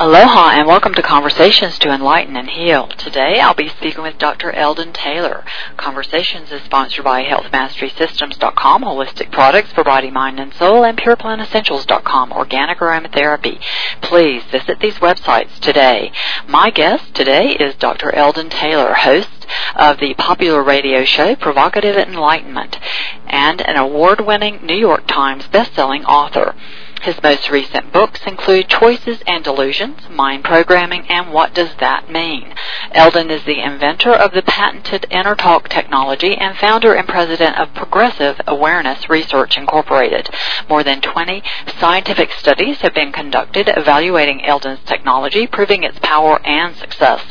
Aloha and welcome to Conversations to Enlighten and Heal. Today I'll be speaking with Dr. Eldon Taylor. Conversations is sponsored by HealthMasterySystems.com, holistic products for body, mind, and soul, and PurePlantEssentials.com, organic aromatherapy. Please visit these websites today. My guest today is Dr. Eldon Taylor, host of the popular radio show Provocative Enlightenment and an award-winning New York Times best-selling author. His most recent books include Choices and Delusions, Mind Programming, and What Does That Mean? Eldon is the inventor of the patented InnerTalk technology and founder and president of Progressive Awareness Research Incorporated. More than 20 scientific studies have been conducted evaluating Eldon's technology, proving its power and success.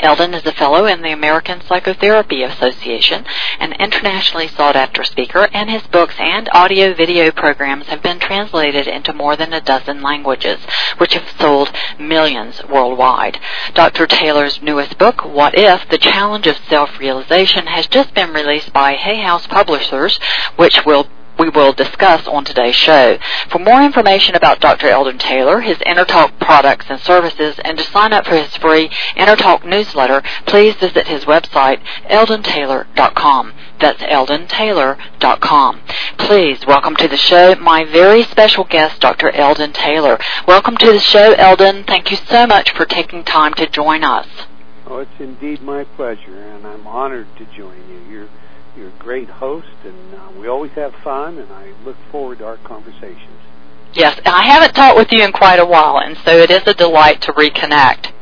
Eldon is a fellow in the American Psychotherapy Association, an internationally sought after speaker, and his books and audio video programs have been translated into more than a dozen languages, which have sold millions worldwide. Dr. Taylor's newest book, What If? The Challenge of Self-Realization, has just been released by Hay House Publishers, which will we will discuss on today's show. For more information about Dr. Eldon Taylor, his InnerTalk products and services, and to sign up for his free InnerTalk newsletter, please visit his website, eldontaylor.com. That's eldontaylor.com. Please welcome to the show my very special guest, Dr. Eldon Taylor. Welcome to the show, Eldon. Thank you so much for taking time to join us. Oh, it's indeed my pleasure, and I'm honored to join you. You're you're a great host, and uh, we always have fun, and I look forward to our conversations. Yes, I haven't talked with you in quite a while, and so it is a delight to reconnect.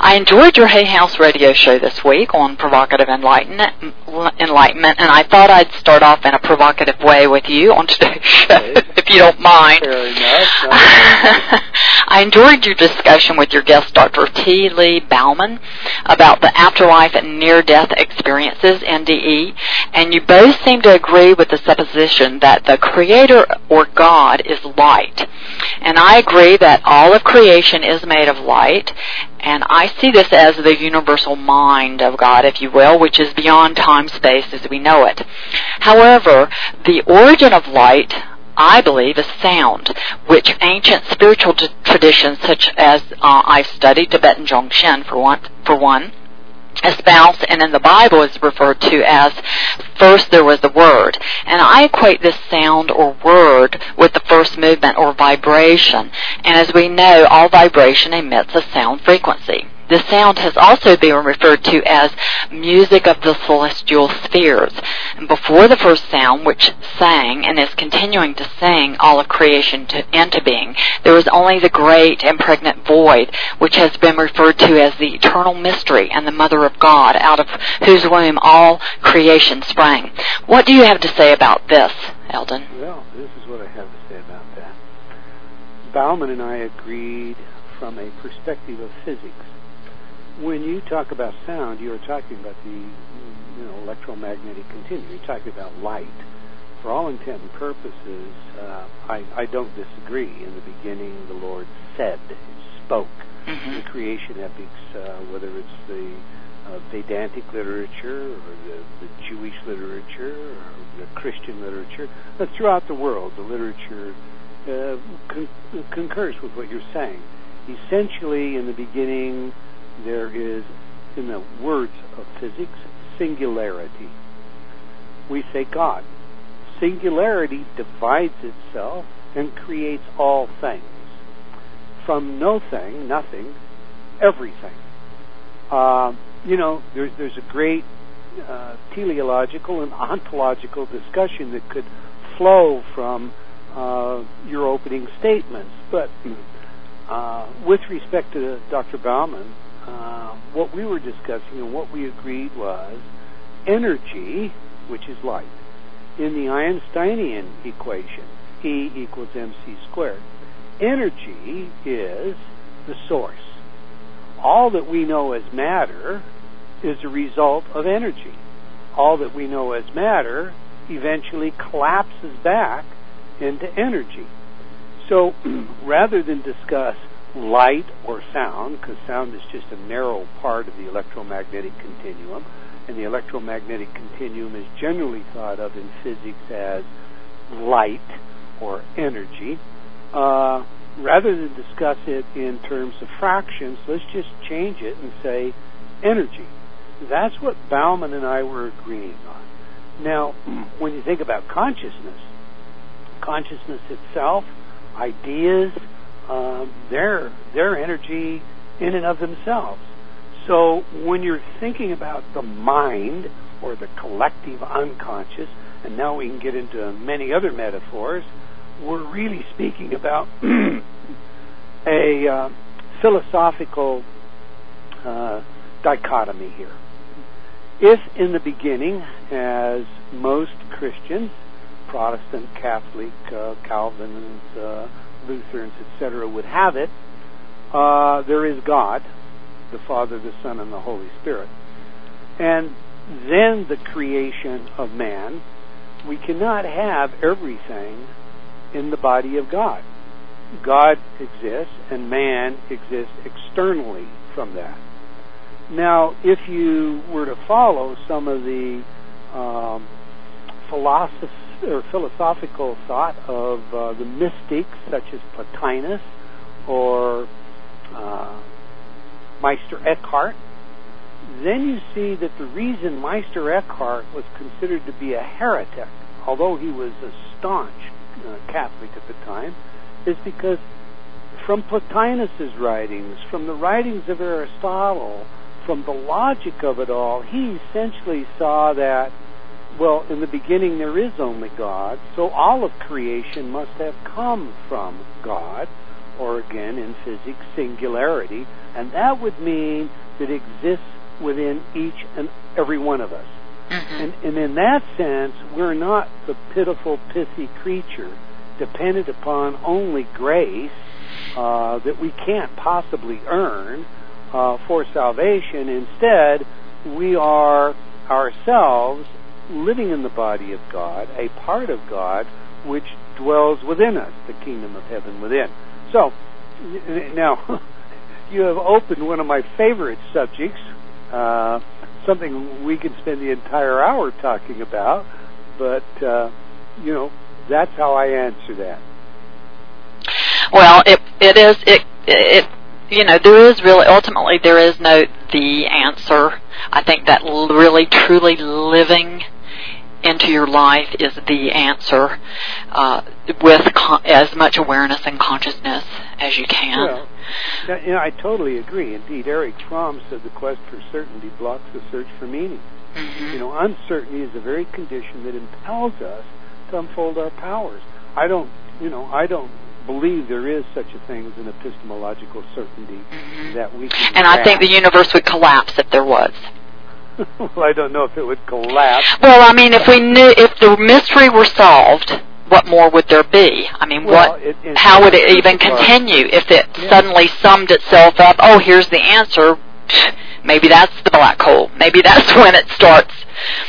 I enjoyed your Hay House radio show this week on provocative enlightenment, enlightenment, and I thought I'd start off in a provocative way with you on today's show, if you don't mind. Fair enough. I enjoyed your discussion with your guest, Dr. T. Lee Baumann, about the afterlife and near-death experiences, NDE, and you both seem to agree with the supposition that the Creator or God is light. And I agree that all of creation is made of light, and I see this as the universal mind of God, if you will, which is beyond time space as we know it. However, the origin of light, I believe, is sound, which ancient spiritual t- traditions such as uh, I've studied, Tibetan Dzogchen for one, for one, espouse and in the Bible is referred to as first there was the word. And I equate this sound or word with the first movement or vibration. And as we know, all vibration emits a sound frequency. The sound has also been referred to as music of the celestial spheres. And before the first sound, which sang and is continuing to sing all of creation to, into being, there was only the great and pregnant void, which has been referred to as the eternal mystery and the mother of God, out of whose womb all creation sprang. What do you have to say about this, Eldon? Well, this is what I have to say about that. Baumann and I agreed from a perspective of physics when you talk about sound, you are talking about the you know electromagnetic continuum. You're talking about light. For all intent and purposes, uh, I, I don't disagree. In the beginning, the Lord said, spoke. Mm-hmm. The creation epics, uh, whether it's the uh, Vedantic literature or the, the Jewish literature or the Christian literature, but throughout the world, the literature uh, con- concurs with what you're saying. Essentially, in the beginning, there is, in the words of physics, singularity. We say God. Singularity divides itself and creates all things. From no thing, nothing, everything. Uh, you know, there's there's a great uh, teleological and ontological discussion that could flow from uh, your opening statements, but uh, with respect to Dr. Baumann, uh, what we were discussing and what we agreed was energy, which is light, in the Einsteinian equation, E equals mc squared. Energy is the source. All that we know as matter is a result of energy. All that we know as matter eventually collapses back into energy. So rather than discuss light or sound, because sound is just a narrow part of the electromagnetic continuum, and the electromagnetic continuum is generally thought of in physics as light or energy. Uh, rather than discuss it in terms of fractions, let's just change it and say energy. That's what Baumann and I were agreeing on. Now, when you think about consciousness, consciousness itself, ideas, um, they're, they're energy in and of themselves. So when you're thinking about the mind or the collective unconscious, and now we can get into many other metaphors, we're really speaking about a uh, philosophical uh, dichotomy here. If in the beginning, as most Christians, Protestant, Catholic, uh, Calvinists, uh, Lutherans, etc., would have it, uh, there is God, the Father, the Son, and the Holy Spirit. And then the creation of man, we cannot have everything in the body of God. God exists and man exists externally from that. Now, if you were to follow some of the um, philosoph- or philosophical thought of uh, the mystics, such as Plotinus or uh, Meister Eckhart, then you see that the reason Meister Eckhart was considered to be a heretic, although he was a staunch uh, Catholic at the time, is because from Plotinus's writings, from the writings of Aristotle, from the logic of it all, he essentially saw that, well, in the beginning there is only God, so all of creation must have come from God, or again in physics, singularity, and that would mean that it exists within each and every one of us. Mm-hmm. And, and in that sense, we're not the pitiful, pithy creature dependent upon only grace uh, that we can't possibly earn uh, for salvation. Instead, we are ourselves living in the body of God, a part of God which dwells within us, the kingdom of heaven within. So, now, you have opened one of my favorite subjects, uh, something we could spend the entire hour talking about, but, uh, you know, that's how I answer that. Well, it it is it it you know there is really ultimately there is no the answer. I think that really truly living into your life is the answer uh, with con- as much awareness and consciousness as you can. Well, you know, I totally agree. Indeed, Erich Fromm said the quest for certainty blocks the search for meaning. Mm-hmm. You know, uncertainty is the very condition that impels us to unfold our powers. I don't, you know, I don't believe there is such a thing as an epistemological certainty Mhm. that we can. And I think the universe would collapse if there was. well, I don't know if it would collapse. Well, I mean, if we knew, if the mystery were solved, what more would there be? I mean, Well, what? it- it- how would it even continue if it Yeah. suddenly summed itself up? Oh, here's the answer. Maybe that's the black hole. Maybe that's when it starts.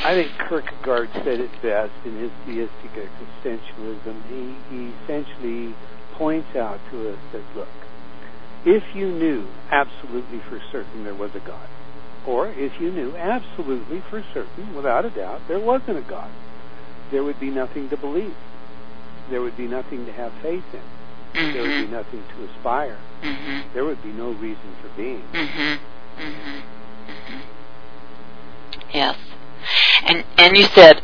I think Kierkegaard said it best in his theistic existentialism. He, he essentially points out to us that, look, if you knew absolutely for certain there was a God, or if you knew absolutely for certain, without a doubt, there wasn't a God, there would be nothing to believe. There would be nothing to have faith in. There would be Mhm. nothing to aspire. Mhm. There would be no reason for being. Mhm. Mhm. Mhm. Yes. And and you said,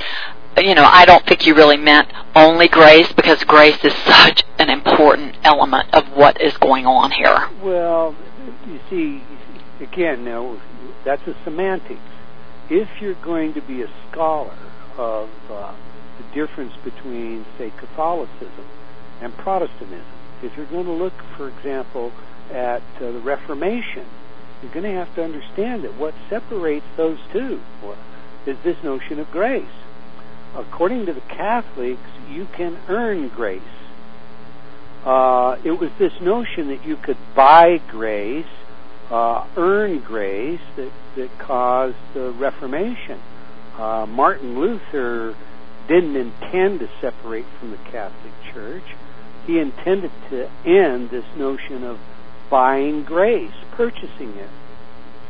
you know, I don't think you really meant only grace because grace is such an important element of what is going on here. Well, you see, again, now that's a semantics. If you're going to be a scholar of uh, the difference between, say, Catholicism and Protestantism, if you're going to look, for example, at uh, the Reformation, you're going to have to understand that what separates those two is this notion of grace. According to the Catholics, you can earn grace uh, it was this notion that you could buy grace, uh, earn grace, that, that caused the Reformation. Uh, Martin Luther didn't intend to separate from the Catholic Church. He intended to end this notion of buying grace, purchasing it.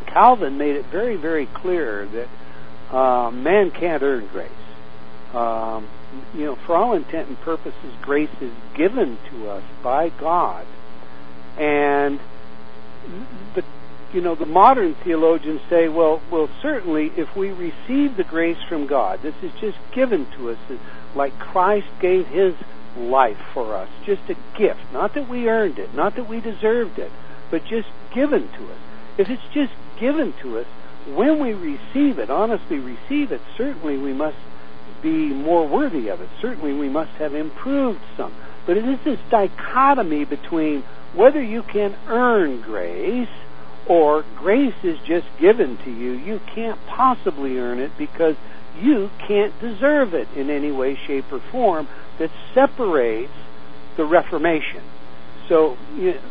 Calvin made it very, very clear that uh, man can't earn grace. Um, you know, for all intent and purposes, grace is given to us by God And the you know the modern theologians say, well, well, certainly if we receive the grace from God, this is just given to us, like Christ gave His life for us, just a gift. Not that we earned it, not that we deserved it, but just given to us. If it's just given to us, when we receive it, honestly receive it, certainly we must be more worthy of it. Certainly we must have improved some. But it is this dichotomy between whether you can earn grace or grace is just given to you. You can't possibly earn it because you can't deserve it in any way, shape, or form that separates the Reformation. So, you know,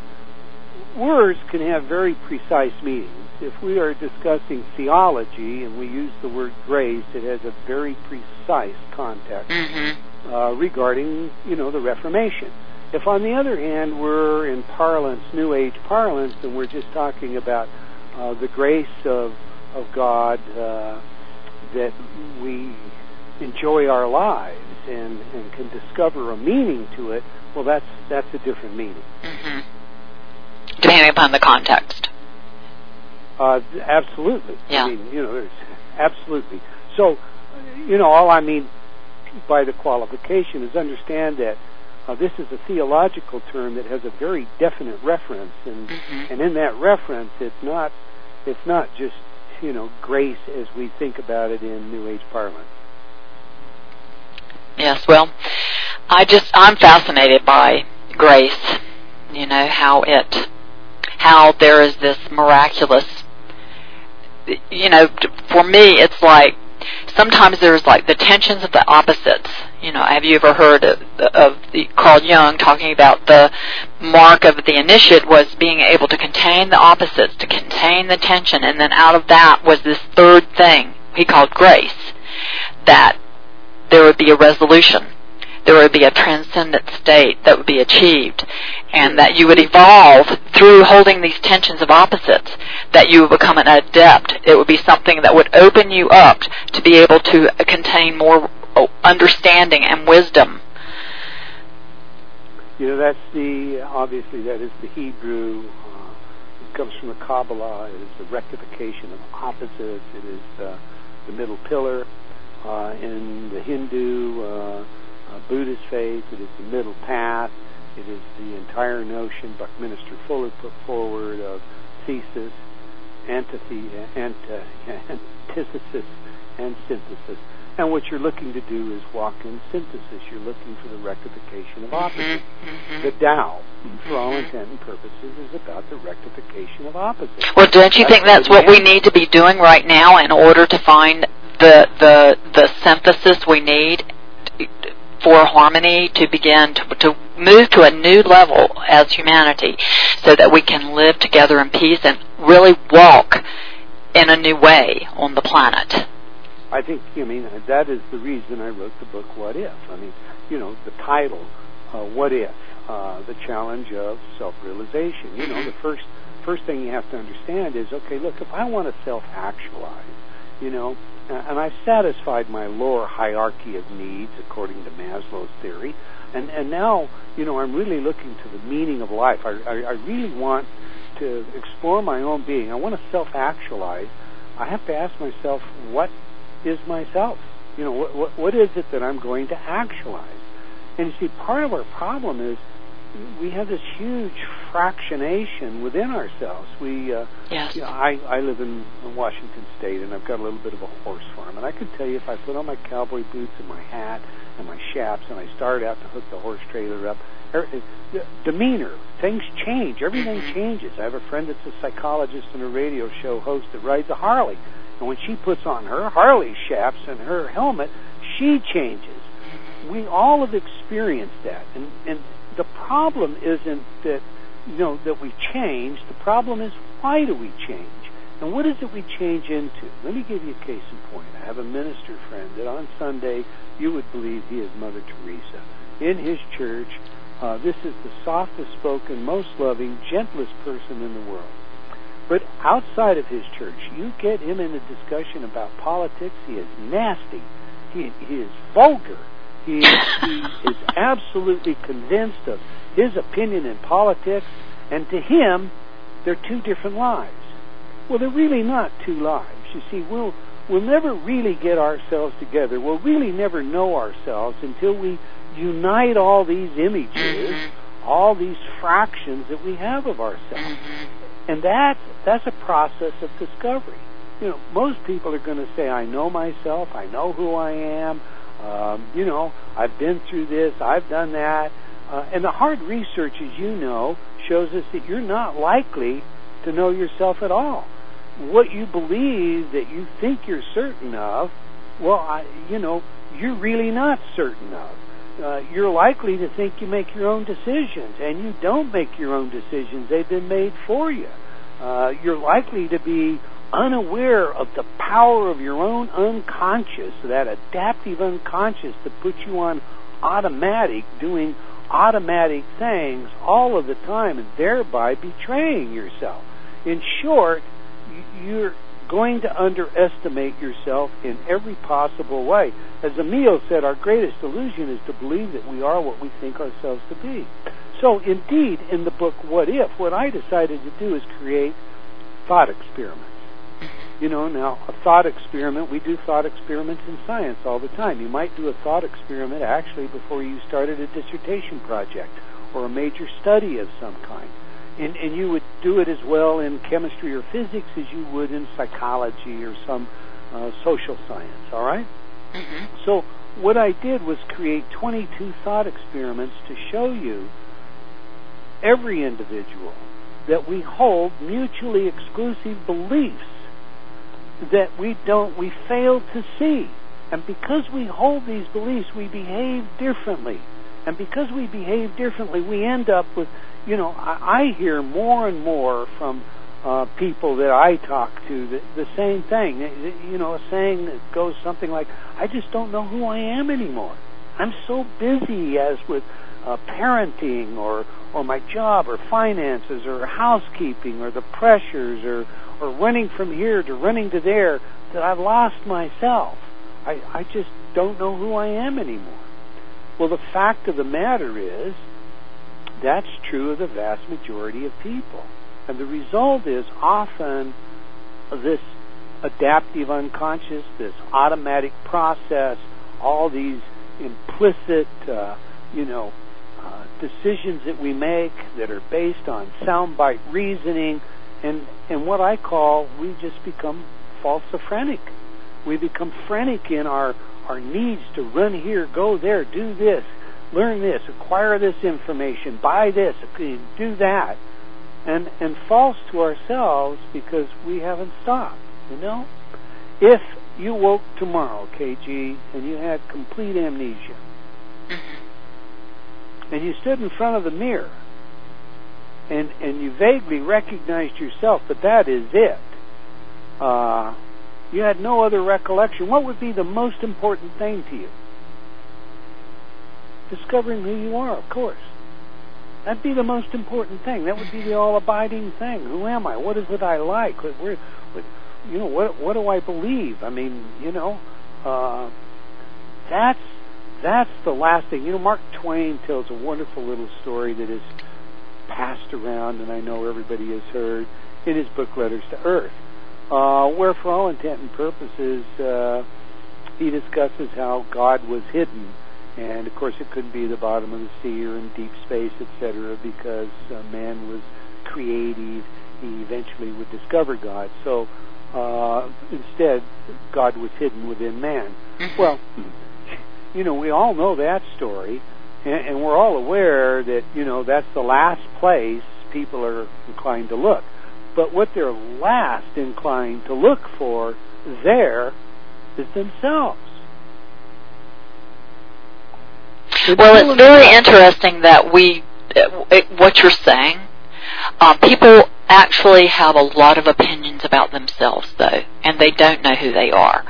words can have very precise meanings. If we are discussing theology and we use the word grace, it has a very precise context Mm-hmm. uh, regarding, you know, the Reformation. If, on the other hand, we're in parlance, New Age parlance, and we're just talking about uh, the grace of of God uh, that we enjoy our lives and, and can discover a meaning to it, well, that's that's a different meaning. Mm-hmm. Depending upon the context. Uh, absolutely. Yeah. I mean, you know, there's absolutely. So, you know, all I mean by the qualification is understand that uh, this is a theological term that has a very definite reference, and Mhm. and in that reference, it's not it's not just you know grace as we think about it in New Age parlance. Yes, well, I just I'm fascinated by grace. You know how it how there is this miraculous you know for me it's like sometimes there's like the tensions of the opposites. You know, have you ever heard of, of the Carl Jung talking about the mark of the initiate was being able to contain the opposites, to contain the tension, and then out of that was this third thing he called grace, that there would be a resolution. There would be a transcendent state that would be achieved, and that you would evolve through holding these tensions of opposites, that you would become an adept. It would be something that would open you up to be able to contain more understanding and wisdom. You know, that's the obviously that is the Hebrew. Uh, it comes from the Kabbalah. It is the rectification of opposites. It is uh, the middle pillar uh, in the Hindu, uh, Buddhist faith. It is the middle path. It is the entire notion Buckminster Fuller put forward of thesis, antithe- ant- antithesis, and synthesis. And what you're looking to do is walk in synthesis. You're looking for the rectification of opposites. Mm-hmm. The Tao, for all intent and purposes, is about the rectification of opposites. Well, don't you think that's what we need to be doing right now in order to find the the the synthesis we need for harmony to begin to, to move to a new level as humanity, so that we can live together in peace and really walk in a new way on the planet. I think, I mean, that is the reason I wrote the book, What If? I mean, you know, the title, uh, What If? Uh, the challenge of self-realization. You know, the first first thing you have to understand is, okay, look, if I want to self-actualize, you know, Uh, and I've satisfied my lower hierarchy of needs according to Maslow's theory, and and now, you know, I'm really looking to the meaning of life. I I, I really want to explore my own being. I want to self-actualize. I have to ask myself, what is myself? You know, what, what, what is it that I'm going to actualize? And you see, part of our problem is we have this huge fractionation within ourselves. We, uh, Yes. you know, I, I live in in Washington State, and I've got a little bit of a horse farm, and I can tell you if I put on my cowboy boots and my hat and my shaps, and I start out to hook the horse trailer up, er, demeanor, things change. Everything Mhm. changes. I have a friend that's a psychologist and a radio show host that rides a Harley. And when she puts on her Harley shaps and her helmet, she changes. We all have experienced that. And, and the problem isn't that, you know, that we change. The problem is why do we change? And what is it we change into? Let me give you a case in point. I have a minister friend that on Sunday you would believe he is Mother Teresa. In his church, uh, this is the softest spoken, most loving, gentlest person in the world. But outside of his church, you get him in a discussion about politics, he is nasty. He, he is vulgar. He, he is absolutely convinced of his opinion in politics, And to him, they're two different lives. Well, they're really not two lives. You see, we'll we'll never really get ourselves together. We'll really never know ourselves until we unite all these images, mm-hmm. all these fractions that we have of ourselves. Mm-hmm. And that that's a process of discovery. You know, most people are going to say, "I know myself. I know who I am. Um, you know, I've been through this. I've done that." Uh, and the hard research, as you know, shows us that you're not likely to know yourself at all. What you believe that you think you're certain of, well, I, you know, you're really not certain of. Uh, you're likely to think you make your own decisions, and you don't make your own decisions. They've been made for you. Uh, you're likely to be unaware of the power of your own unconscious, that adaptive unconscious that puts you on automatic doing automatic things all of the time and thereby betraying yourself. In short, you're going to underestimate yourself in every possible way. As Amiel said, our greatest illusion is to believe that we are what we think ourselves to be. So, indeed, in the book What If, what I decided to do is create thought experiments. You know, now, a thought experiment, we do thought experiments in science all the time. You might do a thought experiment actually before you started a dissertation project or a major study of some kind. And, and you would do it as well in chemistry or physics as you would in psychology or some uh, social science, all right? mm-hmm. So, what I did was create 22 thought experiments to show you every individual that we hold mutually exclusive beliefs that we don't, we fail to see. And because we hold these beliefs, we behave differently. And because we behave differently, we end up with, you know, I, I hear more and more from uh, people that I talk to the, the same thing. You know, a saying that goes something like, I just don't know who I am anymore. I'm so busy as with uh, parenting or or my job or finances or housekeeping or the pressures or or running from here to running to there that I've lost myself. I, I just don't know who I am anymore. Well, the fact of the matter is that's true of the vast majority of people. And the result is often this adaptive unconscious, this automatic process, all these implicit, uh, you know, uh, decisions that we make that are based on soundbite reasoning, and and what I call we just become falsophrenic. We become frantic in our our needs to run here, go there, do this, learn this, acquire this information, buy this, do that, and and false to ourselves because we haven't stopped. You know, if you woke tomorrow, KG, and you had complete amnesia, mm-hmm. and you stood in front of the mirror and and you vaguely recognized yourself, but that is it. Uh, you had no other recollection. What would be the most important thing to you? Discovering who you are, of course. That'd be the most important thing. That would be the all-abiding thing. Who am I? What is it I like? What, where, what, you know, what what do I believe? I mean, you know, uh, that's that's the last thing. You know, Mark Twain tells a wonderful little story that is passed around, and I know everybody has heard in his book Letters to Earth, uh, where, for all intent and purposes, uh, he discusses how God was hidden, and of course it couldn't be the bottom of the sea or in deep space, etc., because uh, man was creative. He eventually would discover God. So uh, instead, God was hidden within man. Mm-hmm. Well, you know, we all know that story and, and we're all aware that you know that's the last place people are inclined to look. But what they're last inclined to look for there is themselves. well, it's very interesting that we, what you're saying, um, people actually have a lot of opinions about themselves though and they don't know who they are.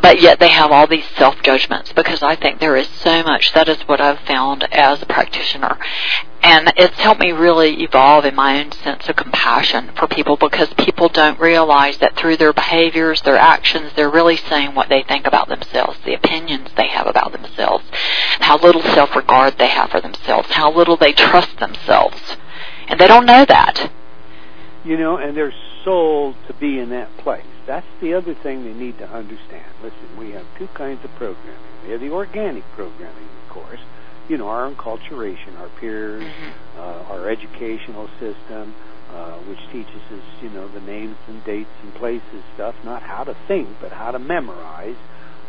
But yet they have all these self judgments because i think there is so much. That is what i've found as a practitioner. And it's helped me really evolve in my own sense of compassion for people because people don't realize that through their behaviors their actions they're really saying what they think about themselves the opinions they have about themselves how little self regard they have for themselves how little they trust themselves. And they don't know that. You know, and they're sold to be in that place. That's the other thing they need to understand. Listen, we have two kinds of programming. We have the organic programming, of course. You know, our enculturation, our peers, Mm-hmm. uh, our educational system, uh, which teaches us, you know, the names and dates and places stuff, not how to think, but how to memorize.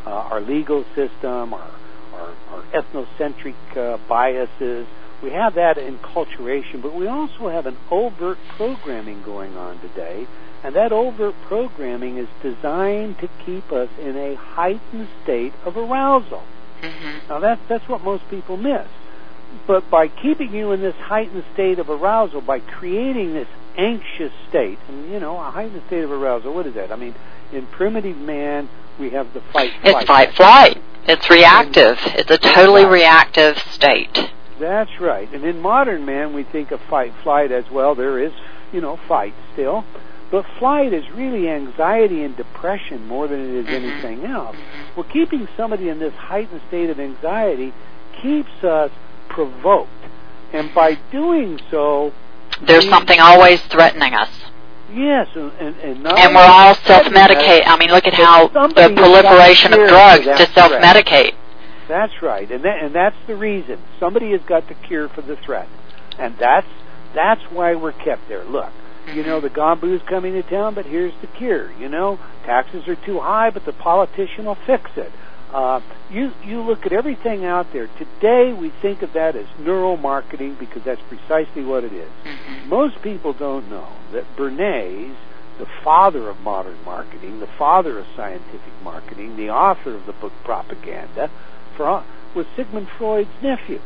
Uh, our legal system, our, our, our ethnocentric uh, biases. We have that enculturation, but we also have an overt programming going on today, and that overt programming is designed to keep us in a heightened state of arousal. Mm-hmm. Now that's that's what most people miss. But by keeping you in this heightened state of arousal, by creating this anxious state, and you know, a heightened state of arousal, what is that? I mean, in primitive man, we have the fight It's flight. fight flight. It's reactive. It's a totally reactive state. That's right. And in modern man, we think of fight flight as well. There is, you know, fight still. But flight is really anxiety and depression more than it is Mhm. anything else. Well, keeping somebody in this heightened state of anxiety keeps us provoked. And by doing so, There's we- something always threatening us. Yes, and, and, and, not And we're all self-medicate. I mean, look at how the somebody has got proliferation of drugs to self-medicate. That's right, and that, and that's the reason somebody has got the cure for the threat, and that's that's why we're kept there. Look, you know the Gombu's coming to town, but here's the cure. You know taxes are too high, but the politician will fix it. Uh, you you look at everything out there today. We think of that as neuromarketing because that's precisely what it is. Mhm. Most people don't know that Bernays, the father of modern marketing, the father of scientific marketing, the author of the book Propaganda, for, was Sigmund Freud's nephew.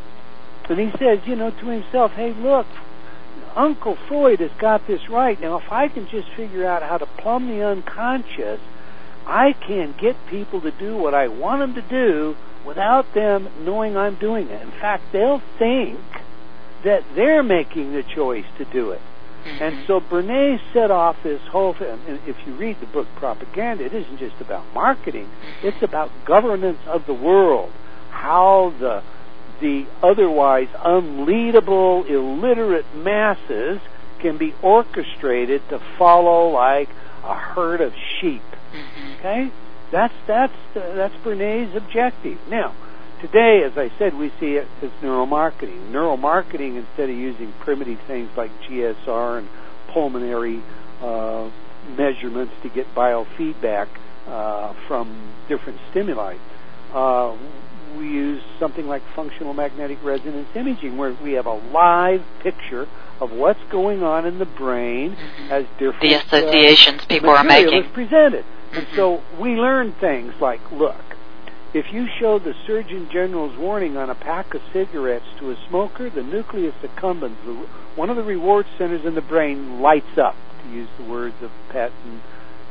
And he says, you know, to himself, hey, look, Uncle Freud has got this right. Now, if I can just figure out how to plumb the unconscious, I can get people to do what I want them to do without them knowing I'm doing it. In fact, they'll think that they're making the choice to do it. And so Bernays set off this whole thing. And if you read the book Propaganda, it isn't just about marketing, it's about governance of the world. How the the otherwise unleadable, illiterate masses can be orchestrated to follow like a herd of sheep. Mhm. Okay, that's that's uh, that's Bernays' objective. Now, today, as I said, we see it as neuromarketing. Neuromarketing, instead of using primitive things like GSR and pulmonary uh, measurements to get biofeedback uh, from different stimuli, uh, we use something like functional magnetic resonance imaging, where we have a live picture of what's going on in the brain Mhm. as different The uh, associations people are making. is presented. And Mhm. so we learn things like, look, if you show the Surgeon General's warning on a pack of cigarettes to a smoker, the nucleus accumbens, one of the reward centers in the brain, lights up, to use the words of PET and,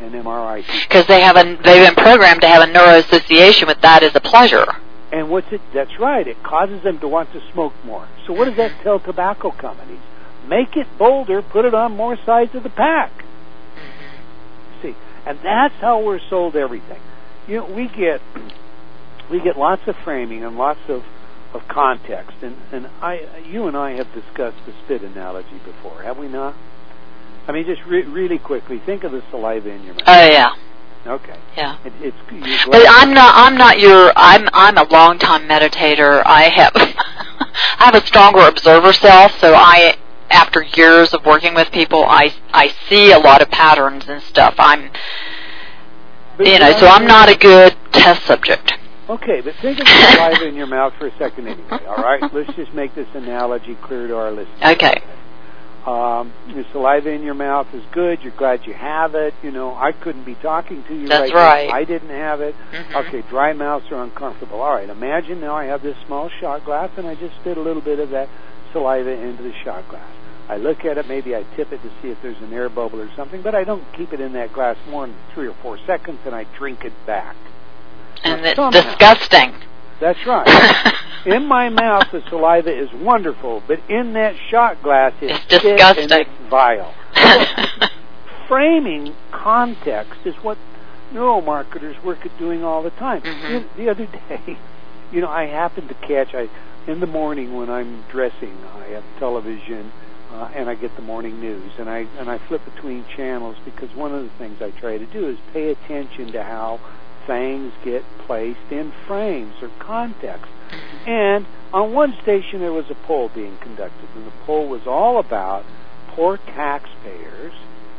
and MRI. Because they have a, they've been programmed to have a neuroassociation with that as a pleasure. And what's it? That's right. It causes them to want to smoke more. So what does that tell tobacco companies? Make it bolder. Put it on more sides of the pack. Mm-hmm. See, and that's how we're sold everything. You know, we get we get lots of framing and lots of of context, and and I, you and I have discussed the spit analogy before, have we not? I mean, just re- really quickly, think of the saliva in your mouth. Oh yeah, Okay, yeah. it, it's. But I'm not. I'm not your. I'm. I'm a long time meditator. I have. I have a stronger observer self, so I. After years of working with people, I I see a lot of patterns and stuff. I'm. but You know, so I'm not a good test subject. Okay, but think of the saliva in your mouth for a second anyway, all right? Let's just make this analogy clear to our listeners. Okay. Um, your saliva in your mouth is good. You're glad you have it. You know, I couldn't be talking to you That's right, right. now if I didn't have it. Mhm. Okay, dry mouths are uncomfortable. All right, imagine now I have this small shot glass and I just spit a little bit of that saliva into the shot glass. I look at it, maybe I tip it to see if there's an air bubble or something, but I don't keep it in that glass more than three or four seconds and I drink it back. And it's somehow- disgusting. That's right. in my mouth, the saliva is wonderful, but in that shot glass, it's, It's thick and disgusting. it's vile. Framing context is what neuromarketers work at doing all the time. Mhm. The, the other day, you know, I happened to catch I in the morning when I'm dressing, I have television uh, and I get the morning news, and I and I flip between channels because one of the things I try to do is pay attention to how things get placed in frames or context. Mm-hmm. And on one station there was a poll being conducted, and the poll was all about poor taxpayers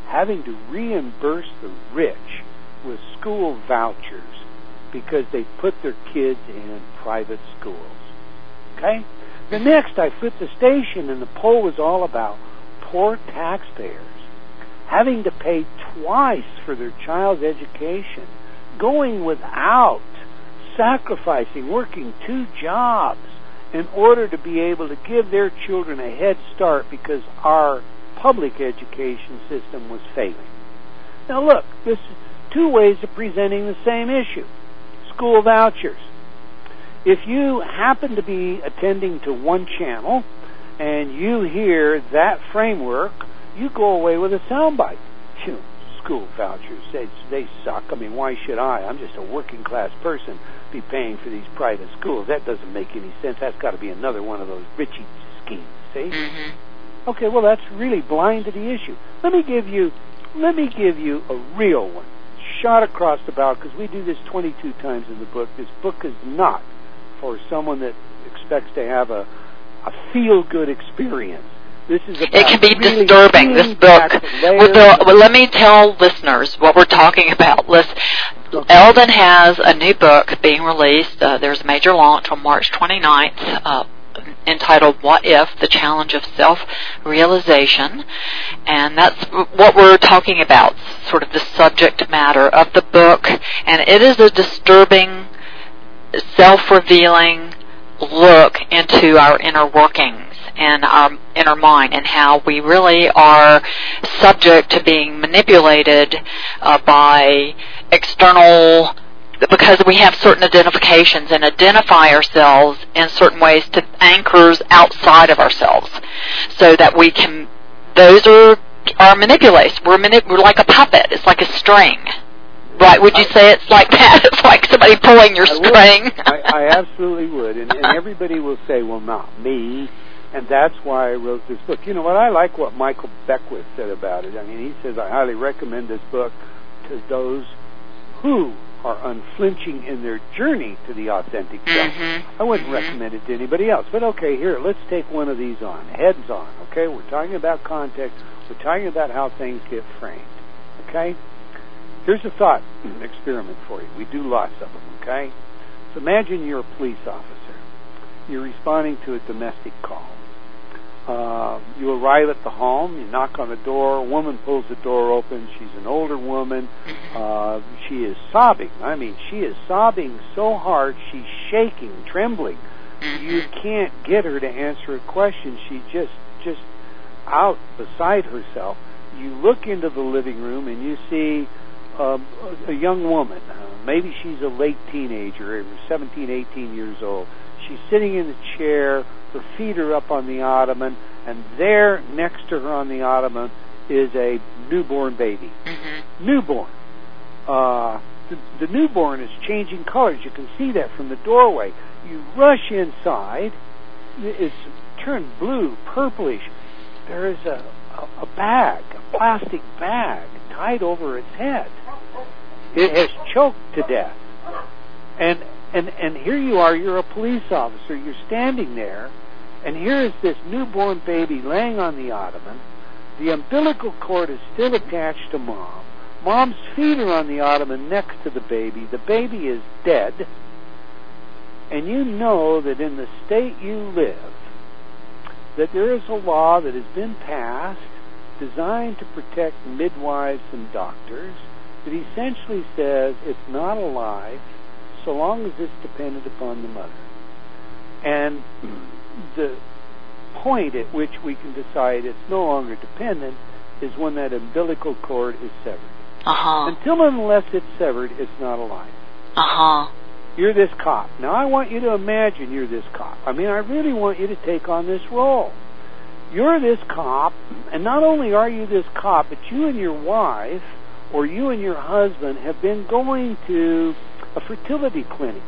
having to reimburse the rich with school vouchers because they put their kids in private schools. Okay? The next, I flipped the station, and the poll was all about poor taxpayers having to pay twice for their child's education, going without, sacrificing, working two jobs in order to be able to give their children a head start because our public education system was failing. Now look, this is two ways of presenting the same issue. School vouchers. If you happen to be attending to one channel and you hear that framework, you go away with a soundbite. Phew, school vouchers, they, they suck. I mean, why should I? I'm just a working class person be paying for these private schools. That doesn't make any sense. That's got to be another one of those Richie schemes, see? Mm-hmm. Okay, well that's really blind to the issue. Let me give you, let me give you a real one, shot across the bow because we do this 22 times in the book. This book is not for someone that expects to have a, a feel-good experience. This is about It can be really disturbing, this book. the Well, let me tell listeners what we're talking about. Listen, Eldon has a new book being released. Uh, there's a major launch on March 29th. Uh, entitled What If? The Challenge of Self-Realization. And that's what we're talking about, sort of the subject matter of the book. And it is a disturbing, self-revealing look into our inner workings and our inner mind and how we really are subject to being manipulated uh, by external because we have certain identifications and identify ourselves in certain ways to anchors outside of ourselves so that we can those are are manipulated we're, manip- we're like a puppet. It's like a string. Right? Would you say it's like that? It's like somebody pulling your I string. I, I absolutely would, and, and everybody will say, "Well, not me," and that's why I wrote this book. You know what? I like what Michael Beckwith said about it. I mean, he says, "I highly recommend this book to those who are unflinching in their journey to the authentic self." Mhm. I wouldn't Mhm. recommend it to anybody else. But okay, here, let's take one of these on. Heads on, okay? We're talking about context. We're talking about how things get framed, okay? Here's a thought experiment for you. We do lots of them, okay? So imagine you're a police officer. You're responding to a domestic call. Uh, you arrive at the home, you knock on the door, a woman pulls the door open, she's an older woman, uh, she is sobbing. I mean, she is sobbing so hard, she's shaking, trembling. You can't get her to answer a question. She's just, just out beside herself. You look into the living room and you see um, a, a young woman. Uh, maybe she's a late teenager, 17, 18 years old. She's sitting in a chair. Her feet are up on the ottoman, and there, next to her on the ottoman, is a newborn baby. Mhm. Newborn. Uh, the, the newborn is changing colors. You can see that from the doorway. You rush inside. It's turned blue, purplish. There is a, a, a bag, a plastic bag, tied over its head. It has choked to death. And and and here you are. You're a police officer. You're standing there, and here is this newborn baby laying on the ottoman. The umbilical cord is still attached to mom. Mom's feet are on the ottoman next to the baby. The baby is dead. And you know that in the state you live, that there is a law that has been passed designed to protect midwives and doctors that essentially says it's not alive so long as it's dependent upon the mother. And the point at which we can decide it's no longer dependent is when that umbilical cord is severed. Uh-huh. Until and unless it's severed, it's not alive. Uh-huh. You're this cop. Now I want you to imagine you're this cop. I mean, I really want you to take on this role. You're this cop, and not only are you this cop, but you and your wife or you and your husband have been going to a fertility clinic.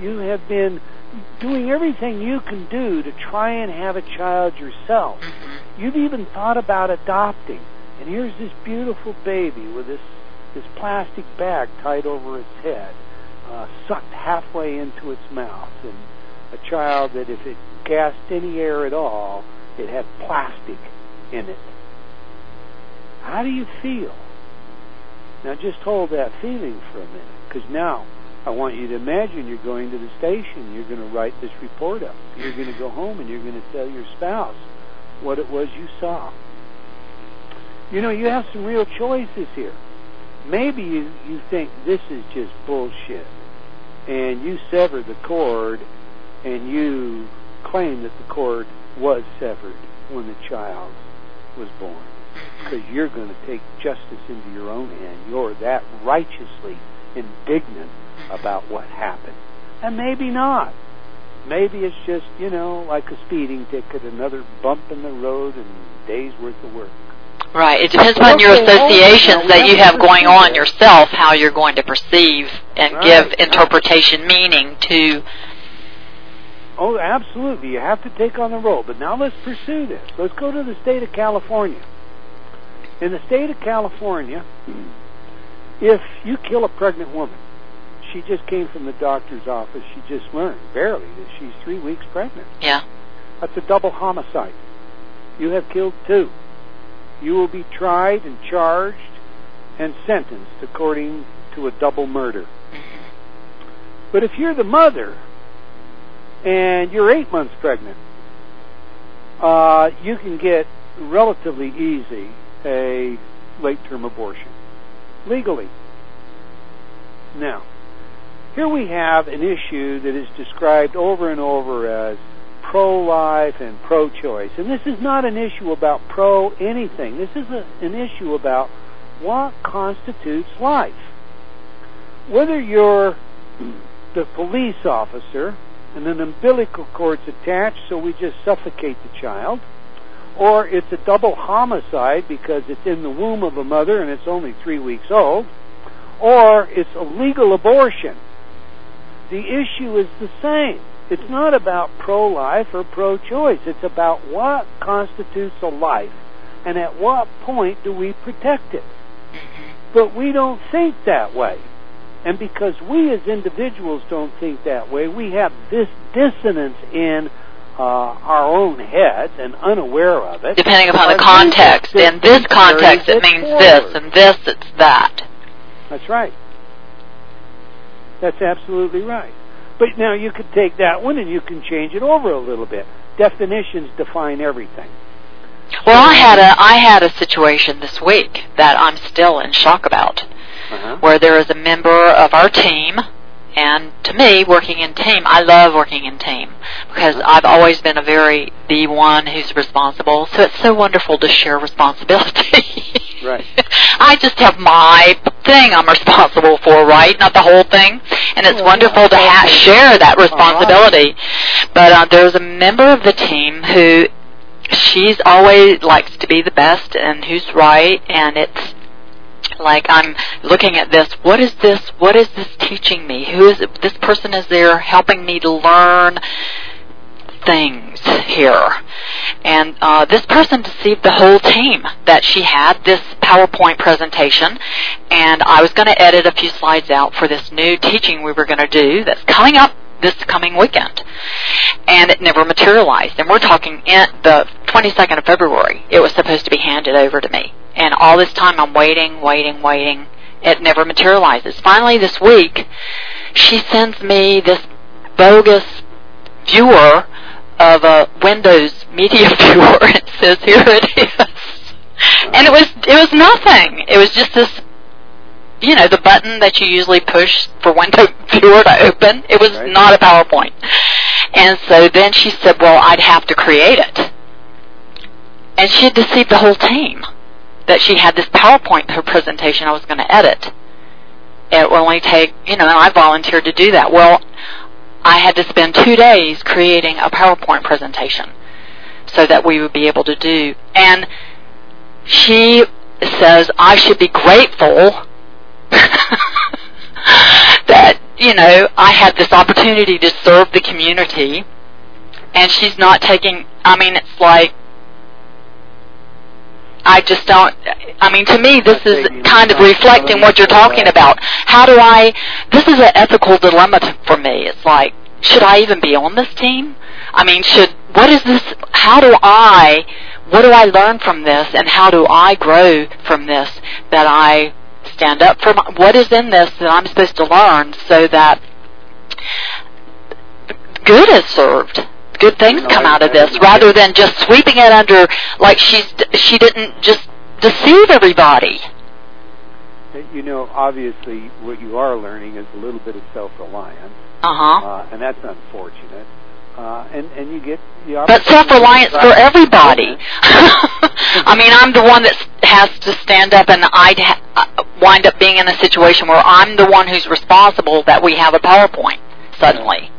You have been doing everything you can do to try and have a child yourself. Mhm. You've even thought about adopting. And here's this beautiful baby with this this plastic bag tied over its head, uh, sucked halfway into its mouth, and a child that if it gasped any air at all, it had plastic in it. How do you feel? Now just hold that feeling for a minute, because now I want you to imagine you're going to the station. You're going to write this report up. You're going to go home and you're going to tell your spouse what it was you saw. You know, you have some real choices here. Maybe you, you think this is just bullshit, and you sever the cord, and you claim that the cord was severed when the child was born because you're going to take justice into your own hand. You're that righteously indignant about what happened. And maybe not. Maybe it's just, you know, like a speeding ticket, another bump in the road and days worth of work. Right. It depends on your associations that you have going on yourself, how you're going to perceive and Right, give right. interpretation meaning to. Oh, absolutely. You have to take on the role. But now let's pursue this. Let's go to the state of California. In the state of California, if you kill a pregnant woman, she just came from the doctor's office, she just learned, barely, that she's three weeks pregnant. Yeah. That's a double homicide. You have killed two. You will be tried and charged and sentenced according to a double murder. But if you're the mother and you're eight months pregnant, uh, you can get relatively easy a late term abortion legally. Now, here we have an issue that is described over and over as pro-life and pro-choice. And this is not an issue about pro anything. This is a, an issue about what constitutes life. Whether you're the police officer and an umbilical cord's attached so we just suffocate the child, or it's a double homicide because it's in the womb of a mother and it's only three weeks old, or it's a legal abortion. The issue is the same. It's not about pro-life or pro-choice. It's about what constitutes a life and at what point do we protect it. But we don't think that way. And because we as individuals don't think that way, we have this dissonance in uh, our own heads and unaware of it. Depending upon the context. In this context, it means forward. this, and this, it's that. That's right. That's absolutely right. But now you could take that one and you can change it over a little bit. Definitions define everything. Well, I had a I had a situation this week that I'm still in shock about. Uh-huh. where there is a member of our team and to me working in team i love working in team because i've always been a very the one who's responsible so it's so wonderful to share responsibility Right. i just have my thing i'm responsible for right not the whole thing and it's Well, wonderful yeah, to ha- share that All right. responsibility but uh, there's a member of the team who she's always likes to be the best and who's right and it's like I'm looking at this. What is this? What is this teaching me? Who is it? This person is there helping me to learn things here. And uh, this person deceived the whole team that she had this PowerPoint presentation, and I was going to edit a few slides out for this new teaching we were going to do that's coming up this coming weekend. And it never materialized. And we're talking in the 22nd of February. It was supposed to be handed over to me. And all this time I'm waiting, waiting, waiting. It never materializes. Finally this week, she sends me this bogus viewer of a Windows media viewer. It says here it is. And it was it was nothing. It was just this you know, the button that you usually push for Windows viewer to open. It was Right. not a PowerPoint. And so then she said, Well, I'd have to create it. And she had deceived the whole team that she had this PowerPoint her presentation I was going to edit. It will only take, you know, and I volunteered to do that. Well, I had to spend two days creating a PowerPoint presentation so that we would be able to do. And she says I should be grateful that, you know, I had this opportunity to serve the community and she's not taking, I mean, it's like, I just don't. I mean, to me, this is kind of reflecting what you're talking about. How do I? This is an ethical dilemma for me. It's like, should I even be on this team? I mean, should what is this? How do I? What do I learn from this, and how do I grow from this? That I stand up for my, what is in this that I'm supposed to learn, so that good is served. Good things come out of this, rather than just sweeping it under like she's she didn't just deceive everybody. You know, obviously, what you are learning is a little bit of self-reliance, Uh-huh. uh, and that's unfortunate. Uh, and and you get the But self-reliance for everybody. I mean, I'm the one that has to stand up, and I'd ha- uh, wind up being in a situation where I'm the one who's responsible that we have a PowerPoint suddenly.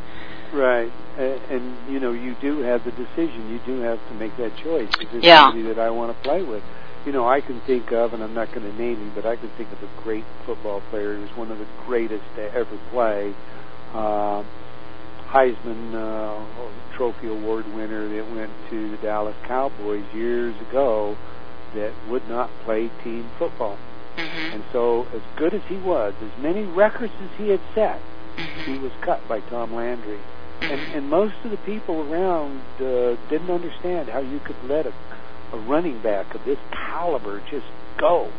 Right, and, and you know, you do have the decision. You do have to make that choice. Is this Yeah. somebody that I want to play with? You know, I can think of, and I'm not going to name him, but I can think of a great football player who's one of the greatest to ever play. Uh, Heisman uh, Trophy Award winner that went to the Dallas Cowboys years ago that would not play team football. hmm And so, as good as he was, as many records as he had set, he was cut by Tom Landry. And, and most of the people around uh, didn't understand how you could let a, a running back of this caliber just go.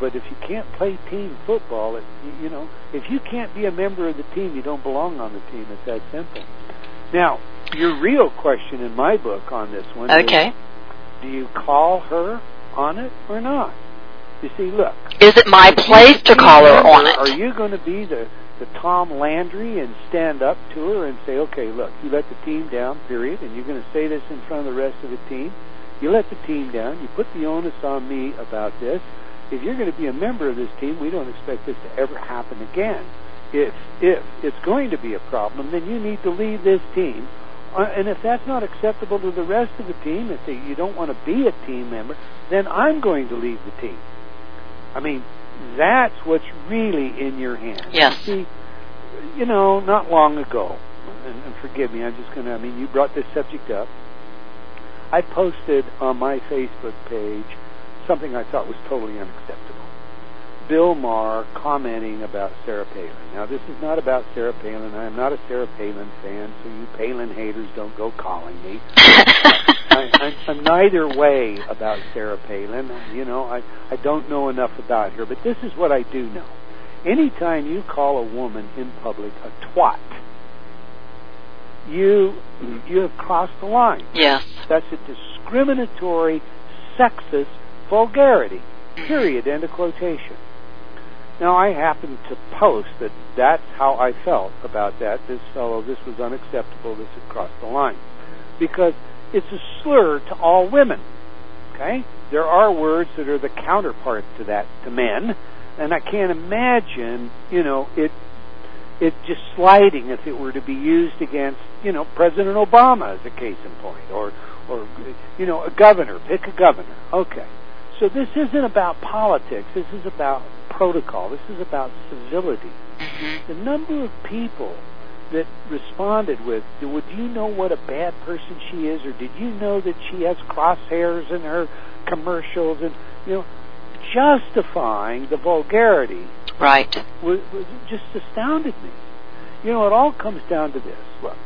But if you can't play team football, it, you, you know, if you can't be a member of the team, you don't belong on the team. It's that simple. Now, your real question in my book on this one is, Okay. do you call her on it or not? You see, look, Is it my place to call her on it? Are you going to be the the Tom Landry and stand up to her and say, okay, look, you let the team down, period, and you're going to say this in front of the rest of the team. You let the team down. You put the onus on me about this. If you're going to be a member of this team, we don't expect this to ever happen again. If if it's going to be a problem, then you need to leave this team. Uh, and if that's not acceptable to the rest of the team, if they, you don't want to be a team member, then I'm going to leave the team. I mean, that's what's really in your hands. Yes. You see, you know, not long ago, and, and forgive me, I'm just going to, I mean, you brought this subject up. I posted on my Facebook page something I thought was totally unacceptable. Bill Maher commenting about Sarah Palin. Now, this is not about Sarah Palin. I am not a Sarah Palin fan, so you Palin haters don't go calling me. I, I'm, I'm neither way about Sarah Palin. You know, I, I don't know enough about her, but this is what I do know. Anytime you call a woman in public a twat, you you have crossed the line. yes. That's a discriminatory, sexist vulgarity. Mm-hmm. Period. End of quotation. Now, I happen to post that that's how I felt about that. This fellow, this was unacceptable. This had crossed the line. Because it's a slur to all women. Okay? There are words that are the counterpart to that to men, and I can't imagine, you know, it it just sliding if it were to be used against, you know, President Obama as a case in point, or or you know, a governor. Pick a governor. Okay. So this isn't about politics. This is about protocol. This is about civility. hmm The number of people that responded with, "Would you know what a bad person she is, or did you know that she has crosshairs in her commercials?" And you know, justifying the vulgarity Right. was, was just astounded me. You know, it all comes down to this. Look,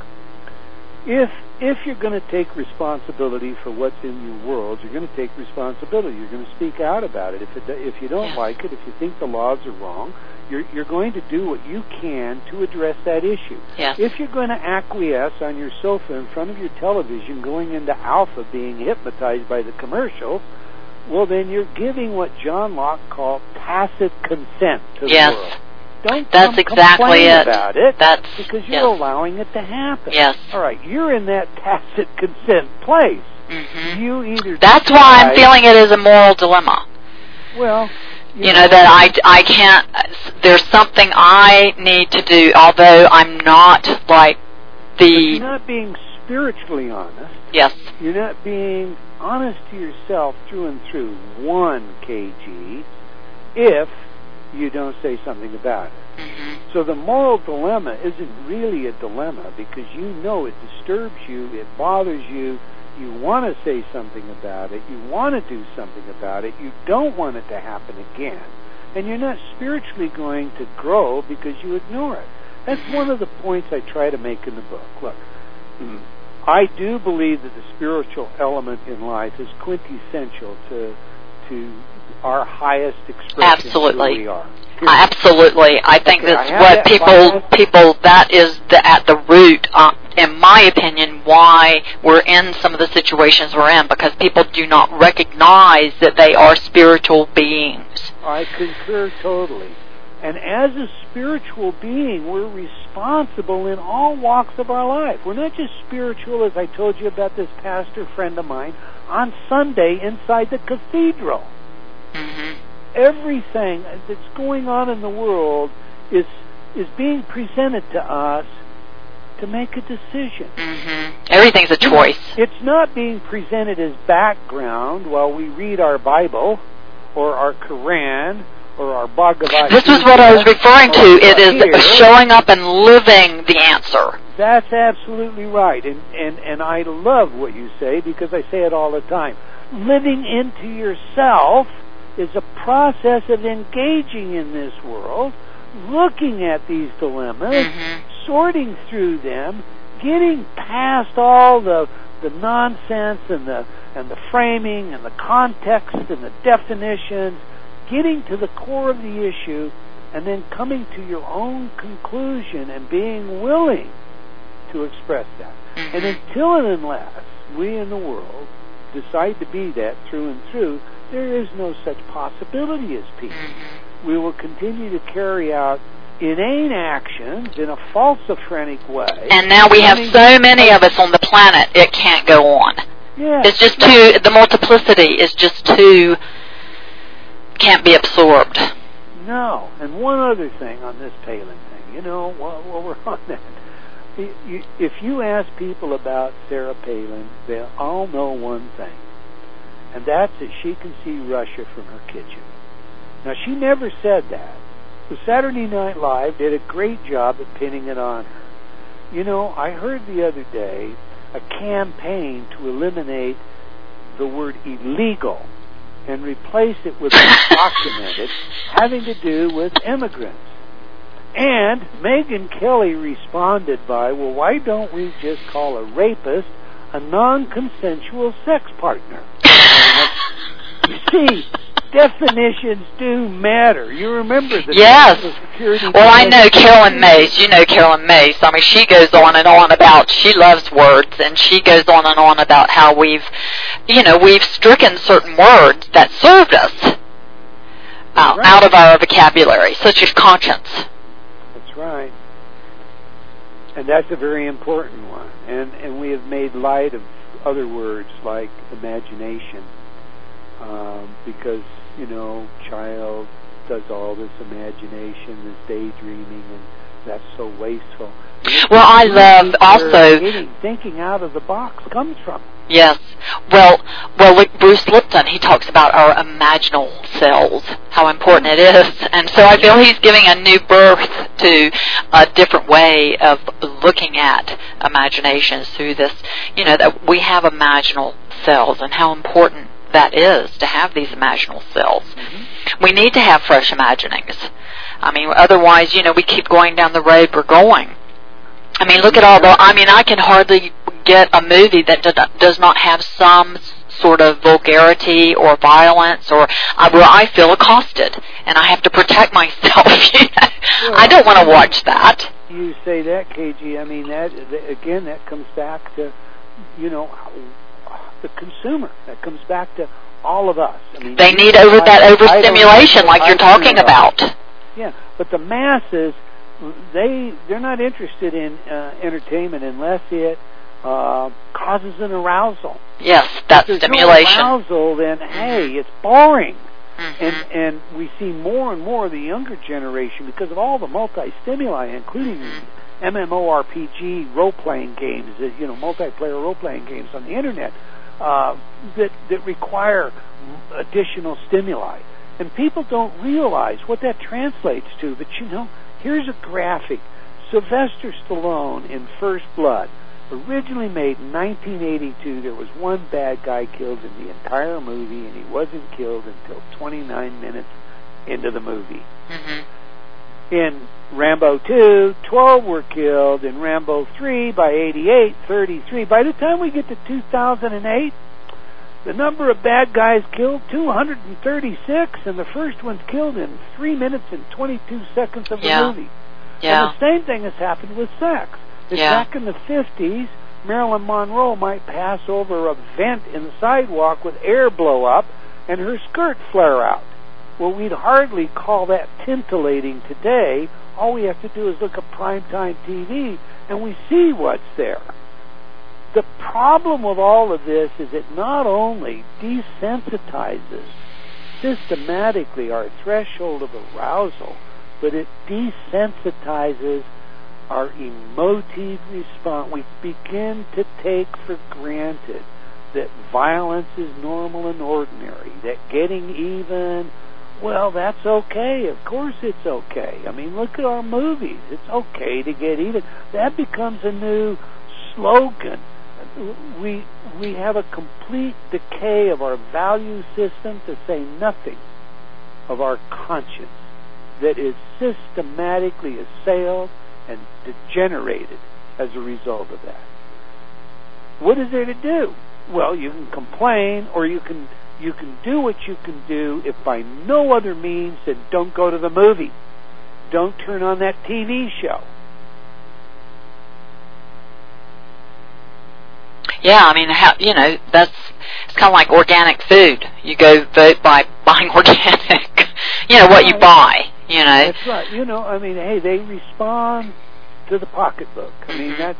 if if you're going to take responsibility for what's in your world, you're going to take responsibility. You're going to speak out about it. If it, if you don't Yes. like it, if you think the laws are wrong, you're you're going to do what you can to address that issue. Yes. If you're going to acquiesce on your sofa in front of your television, going into alpha, being hypnotized by the commercial, well, then you're giving what John Locke called tacit consent to Yes. the world. Don't That's exactly it. about it That's because you're yes. allowing it to happen. Yes. All right, you're in that tacit consent place. hmm You either That's why I'm feeling it is a moral dilemma. well. You, You know that I, I can't. There's something I need to do. Although I'm not like the you're not being spiritually honest. yes. You're not being honest to yourself through and through. One kg, if you don't say something about it. hmm So the moral dilemma isn't really a dilemma because you know it disturbs you, it bothers you, You want to say something about it. You want to do something about it. You don't want it to happen again. And you're not spiritually going to grow because you ignore it. That's one of the points I try to make in the book. Look, I do believe that the spiritual element in life is quintessential to to our highest expression Absolutely. of who we are. Absolutely, I think Okay, that's I what that people bias. people that is the, at the root, uh, in my opinion, why we're in some of the situations we're in because people do not recognize that they are spiritual beings. I concur totally. And as a spiritual being, we're responsible in all walks of our life. We're not just spiritual, as I told you about this pastor friend of mine, on Sunday inside the cathedral. Hmm Everything that's going on in the world is is being presented to us to make a decision. hmm Everything's a choice. It's not being presented as background while we read our Bible or our Quran or our Bhagavad This is what I was referring to. It is showing up and living the answer. That's absolutely right. And, and, and I love what you say because I say it all the time. Living into yourself is a process of engaging in this world, looking at these dilemmas, hmm sorting through them, getting past all the the nonsense and the and the framing and the context and the definitions, getting to the core of the issue, and then coming to your own conclusion and being willing to express that. And Mhm. until and unless we in the world decide to be that through and through, there is no such possibility as peace Mhm. we will continue to carry out inane actions in a falsophrenic way. And now we have so many of us on the planet, it can't go on. yeah, It's just too, the multiplicity is just too, can't be absorbed. no. And one other thing on this Palin thing, you know, while, while we're on that, if you ask people about Sarah Palin, they'll all know one thing, and that's that she can see Russia from her kitchen. Now, she never said that. So Saturday Night Live did a great job at pinning it on her. You know, I heard the other day a campaign to eliminate the word illegal and replace it with undocumented, having to do with immigrants. And Megyn Kelly responded by, well, why don't we just call a rapist a non-consensual sex partner? you see, definitions do matter. You remember the Yes. Security Well, I know Caroline Myss. You know Caroline Myss. I mean, she goes on and on about she loves words, and she goes on and on about how we've, you know, we've stricken certain words that served us uh, out, Right. out of our vocabulary, such as conscience. That's right. And that's a very important one. And and we have made light of other words like imagination, um, because you know, child does all this imagination, this daydreaming, and that's so wasteful. Well, I love also getting, thinking out of the box comes from. Yes. Well, well, look, Bruce Lipton, he talks about our imaginal cells, how important it is. And so I feel he's giving a new birth to a different way of looking at imaginations through this, you know, that we have imaginal cells and how important that is to have these imaginal cells. We need to have fresh imaginings. I mean, otherwise, you know, we keep going down the road we're going. I mean, look at all the. I mean, I can hardly get a movie that does not have some sort of vulgarity or violence, or uh, where I feel accosted and I have to protect myself. I don't want to watch that. You say that, KG. I mean, that- again, that comes back to, you know, the consumer. That comes back to all of us. I mean, They need over that overstimulation, like you're talking about. Yeah, but the masses, they they're not interested in uh, entertainment unless it uh, causes an arousal. Yes, there's stimulation. No arousal, then hey, it's boring. Mhm. And and we see more and more of the younger generation because of all the multi-stimuli, including Mhm. MMORPG role-playing games, that you know, multiplayer role-playing games on the internet uh, that that require additional stimuli. And people don't realize what that translates to. But you know, here's a graphic: Sylvester Stallone in First Blood. originally made in 1982, there was one bad guy killed in the entire movie, and he wasn't killed until 29 minutes into the movie. Mm-hmm. In Rambo 2, 12 were killed. In Rambo 3, by 88, 33. By the time we get to 2008, the number of bad guys killed, 236, and the first one's killed in 3 minutes and 22 seconds of the Yeah. movie. Yeah. And the same thing has happened with sex. Yeah. Back in the 50s, Marilyn Monroe might pass over a vent in the sidewalk with air blow up and her skirt flare out. Well, we'd hardly call that tintillating today. All we have to do is look at primetime TV and we see what's there. The problem with all of this is it not only desensitizes systematically our threshold of arousal, but it desensitizes our emotive response. We begin to take for granted that violence is normal and ordinary, that getting even, well, that's okay. Of course it's okay. I mean, look at our movies. It's okay to get even. That becomes a new slogan. We we have a complete decay of our value system to say nothing of our conscience that is systematically assailed and degenerated as a result of that. What is there to do? Well, you can complain or you can you can do what you can do if by no other means then don't go to the movie. Don't turn on that TV show. Yeah, I mean, how, you know, that's it's kind of like organic food. You go vote by buying organic. you know what you buy. You know. That's right. You know, I mean, hey, they respond to the pocketbook. I mean, mm-hmm. that's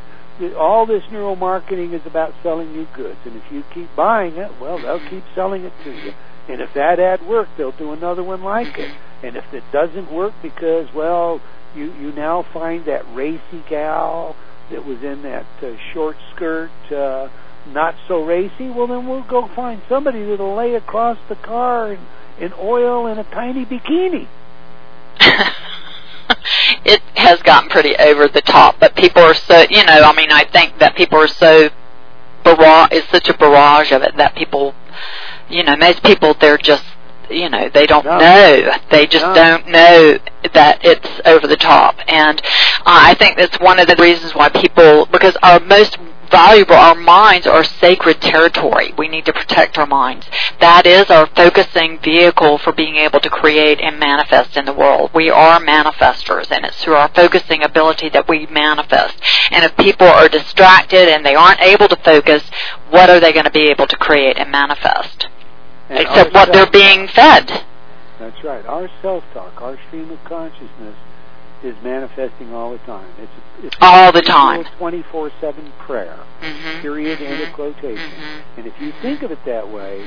all this neuromarketing is about selling you goods, and if you keep buying it, well, they'll keep selling it to you. And if that ad worked, they'll do another one like it. And if it doesn't work because, well, you you now find that racy gal that was in that uh, short skirt, uh, not so racy, well, then we'll go find somebody that'll lay across the car in, in oil in a tiny bikini. it has gotten pretty over the top, but people are so, you know, I mean, I think that people are so barrage, it's such a barrage of it that people, you know, most people, they're just, you know, they don't No. know. They just No. don't know that it's over the top. And uh, I think that's one of the reasons why people, because our most valuable, our minds are sacred territory. We need to protect our minds. That is our focusing vehicle for being able to create and manifest in the world. We are manifestors, and it's through our focusing ability that we manifest. And if people are distracted and they aren't able to focus, what are they going to be able to create and manifest? And Except what they're being fed. That's right. Our self-talk, our stream of consciousness, is manifesting all the time. It's it's All the time. twenty-four-seven prayer. Mm-hmm. Period. End of quotation. Mm-hmm. And if you think of it that way,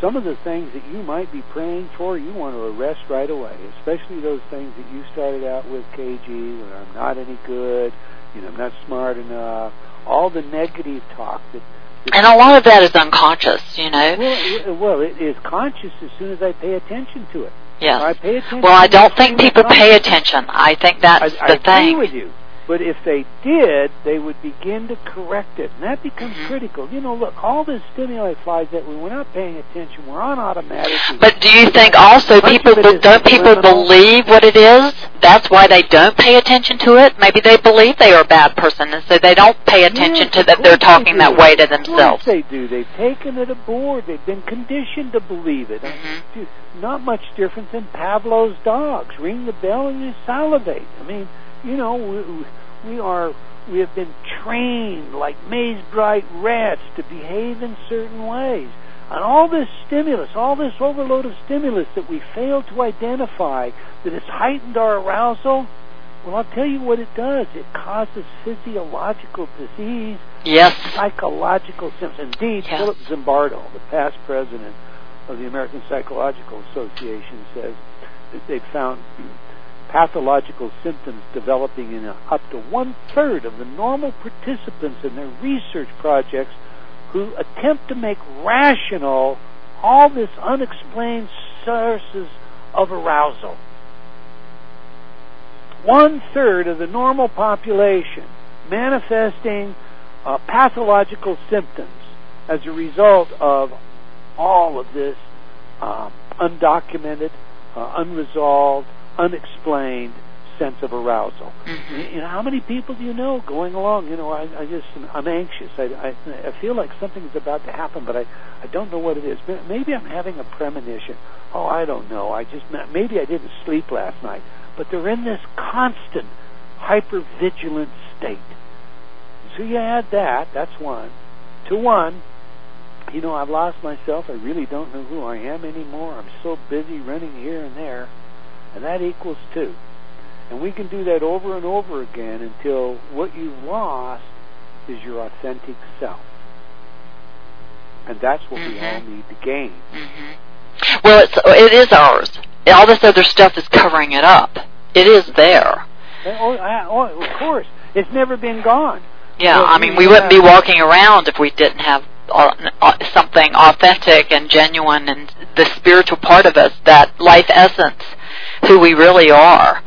some of the things that you might be praying for, you want to arrest right away. Especially those things that you started out with, KG, where I'm not any good, you know, I'm not smart enough. All the negative talk that. that And a lot of that is unconscious, you know. well, it- well, it is conscious as soon as I pay attention to it. I Yes. Well, I don't think people pay attention. I think that's I, the I thing. agree with you. But if they did, they would begin to correct it, and that becomes Mhm. critical. You know, look, all this stimuli flies that when we're not paying attention, we're on automatic. But do you think also people be- don't people believe what it is? That's why they don't pay attention to it. Maybe they believe they are a bad person, and so they don't pay attention Yes, to that they're course they talking that way to Of themselves. they do. They've taken it aboard. They've been conditioned to believe it. Mhm. Dude, Not much different than Pavlov's dogs. Ring the bell and you salivate. I mean, you know, we, we are we have been trained like maze bright rats to behave in certain ways. And all this stimulus, all this overload of stimulus that we fail to identify that has heightened our arousal, well, I'll tell you what it does. It causes physiological disease Yes. psychological symptoms. Indeed, Yes. Philip Zimbardo, the past president of the American Psychological Association, says that they've found pathological symptoms developing in up to one third of the normal participants in their research projects who attempt to make rational all this unexplained sources of arousal. One third of the normal population manifesting uh, pathological symptoms as a result of all of this um, undocumented, uh, unresolved, unexplained sense of arousal. Mm-hmm. You know, how many people do you know going along? You know, I, I just I'm anxious. I, I I feel like something's about to happen, but I I don't know what it is. Maybe I'm having a premonition. Oh, I don't know. I just maybe I didn't sleep last night. But they're in this constant hyper vigilant state. So you add that. That's one. To one, you know, I've lost myself. I really don't know who I am anymore. I'm so busy running here and there. And that equals two. And we can do that over and over again until what you've lost is your authentic self. And that's what mm-hmm. we all need to gain. Mm-hmm. Well, it's, it is ours. All this other stuff is covering it up. It is there. Oh, oh, of course. It's never been gone. Yeah, I mean, we wouldn't be walking around if we didn't have something authentic and genuine and the spiritual part of us, that life essence, who we really are.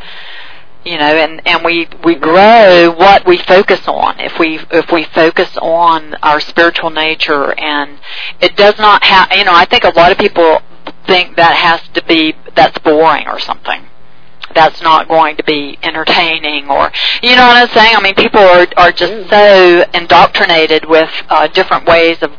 You know, and, and we, we grow what we focus on. If we, if we focus on our spiritual nature and it does not have, you know, I think a lot of people think that has to be, that's boring or something that's not going to be entertaining or you know what I'm saying? I mean people are are just so indoctrinated with uh different ways of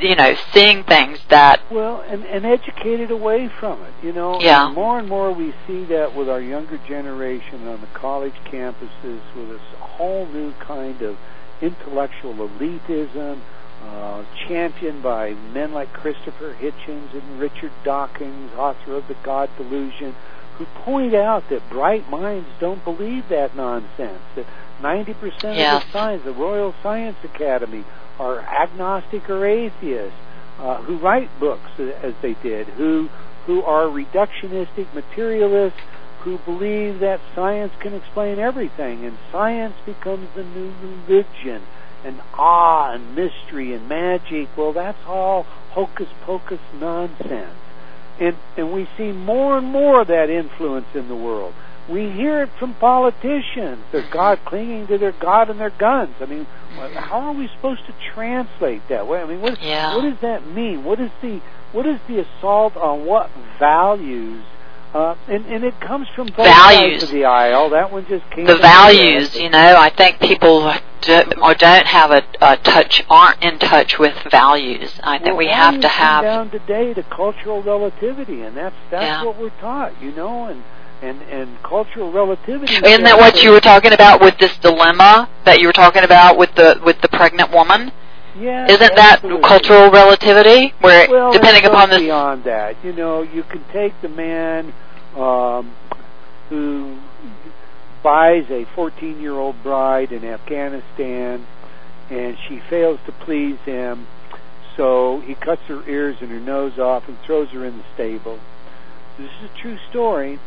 you know seeing things that well and and educated away from it you know yeah and more and more we see that with our younger generation on the college campuses with this whole new kind of intellectual elitism uh, championed by men like Christopher Hitchens and Richard Dawkins, author of The God Delusion, who point out that bright minds don't believe that nonsense. That 90% yes. of the science, the Royal Science Academy, are agnostic or atheists, uh, who write books as they did, who who are reductionistic materialists, who believe that science can explain everything, and science becomes the new religion, and awe and mystery and magic. Well, that's all hocus pocus nonsense. And, and we see more and more of that influence in the world. We hear it from politicians. They're God clinging to their God and their guns. I mean, how are we supposed to translate that? I mean, what, yeah. what does that mean? What is the what is the assault on what values? Uh, and, and it comes from both values. sides of the aisle. That one just came. The values, you know, I think people do, or don't have a, a touch, aren't in touch with values. I think well, we have to have down today to cultural relativity, and that's that's yeah. what we're taught, you know, and and and cultural relativity. Isn't that what you were talking about with this dilemma that you were talking about with the with the pregnant woman? Yeah, Isn't absolutely. that cultural relativity? Where well, depending upon this beyond that, you know, you can take the man um, who buys a 14-year-old bride in Afghanistan, and she fails to please him, so he cuts her ears and her nose off and throws her in the stable. This is a true story.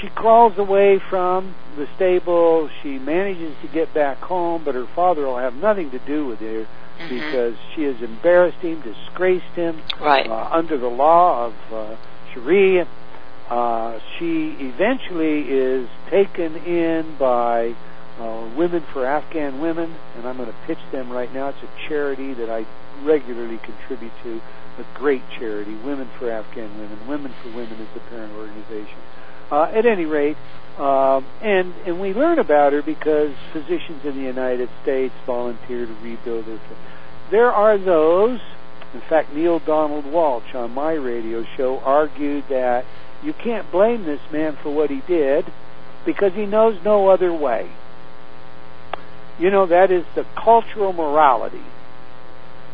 She crawls away from the stable. She manages to get back home, but her father will have nothing to do with her mm-hmm. because she has embarrassed him, disgraced him right. uh, under the law of uh, Sharia. Uh, she eventually is taken in by uh, Women for Afghan Women, and I'm going to pitch them right now. It's a charity that I regularly contribute to, a great charity, Women for Afghan Women. Women for Women is the parent organization. Uh, at any rate, um, and and we learn about her because physicians in the United States volunteer to rebuild her. There are those. In fact, Neale Donald Walsch on my radio show argued that you can't blame this man for what he did because he knows no other way. You know, that is the cultural morality.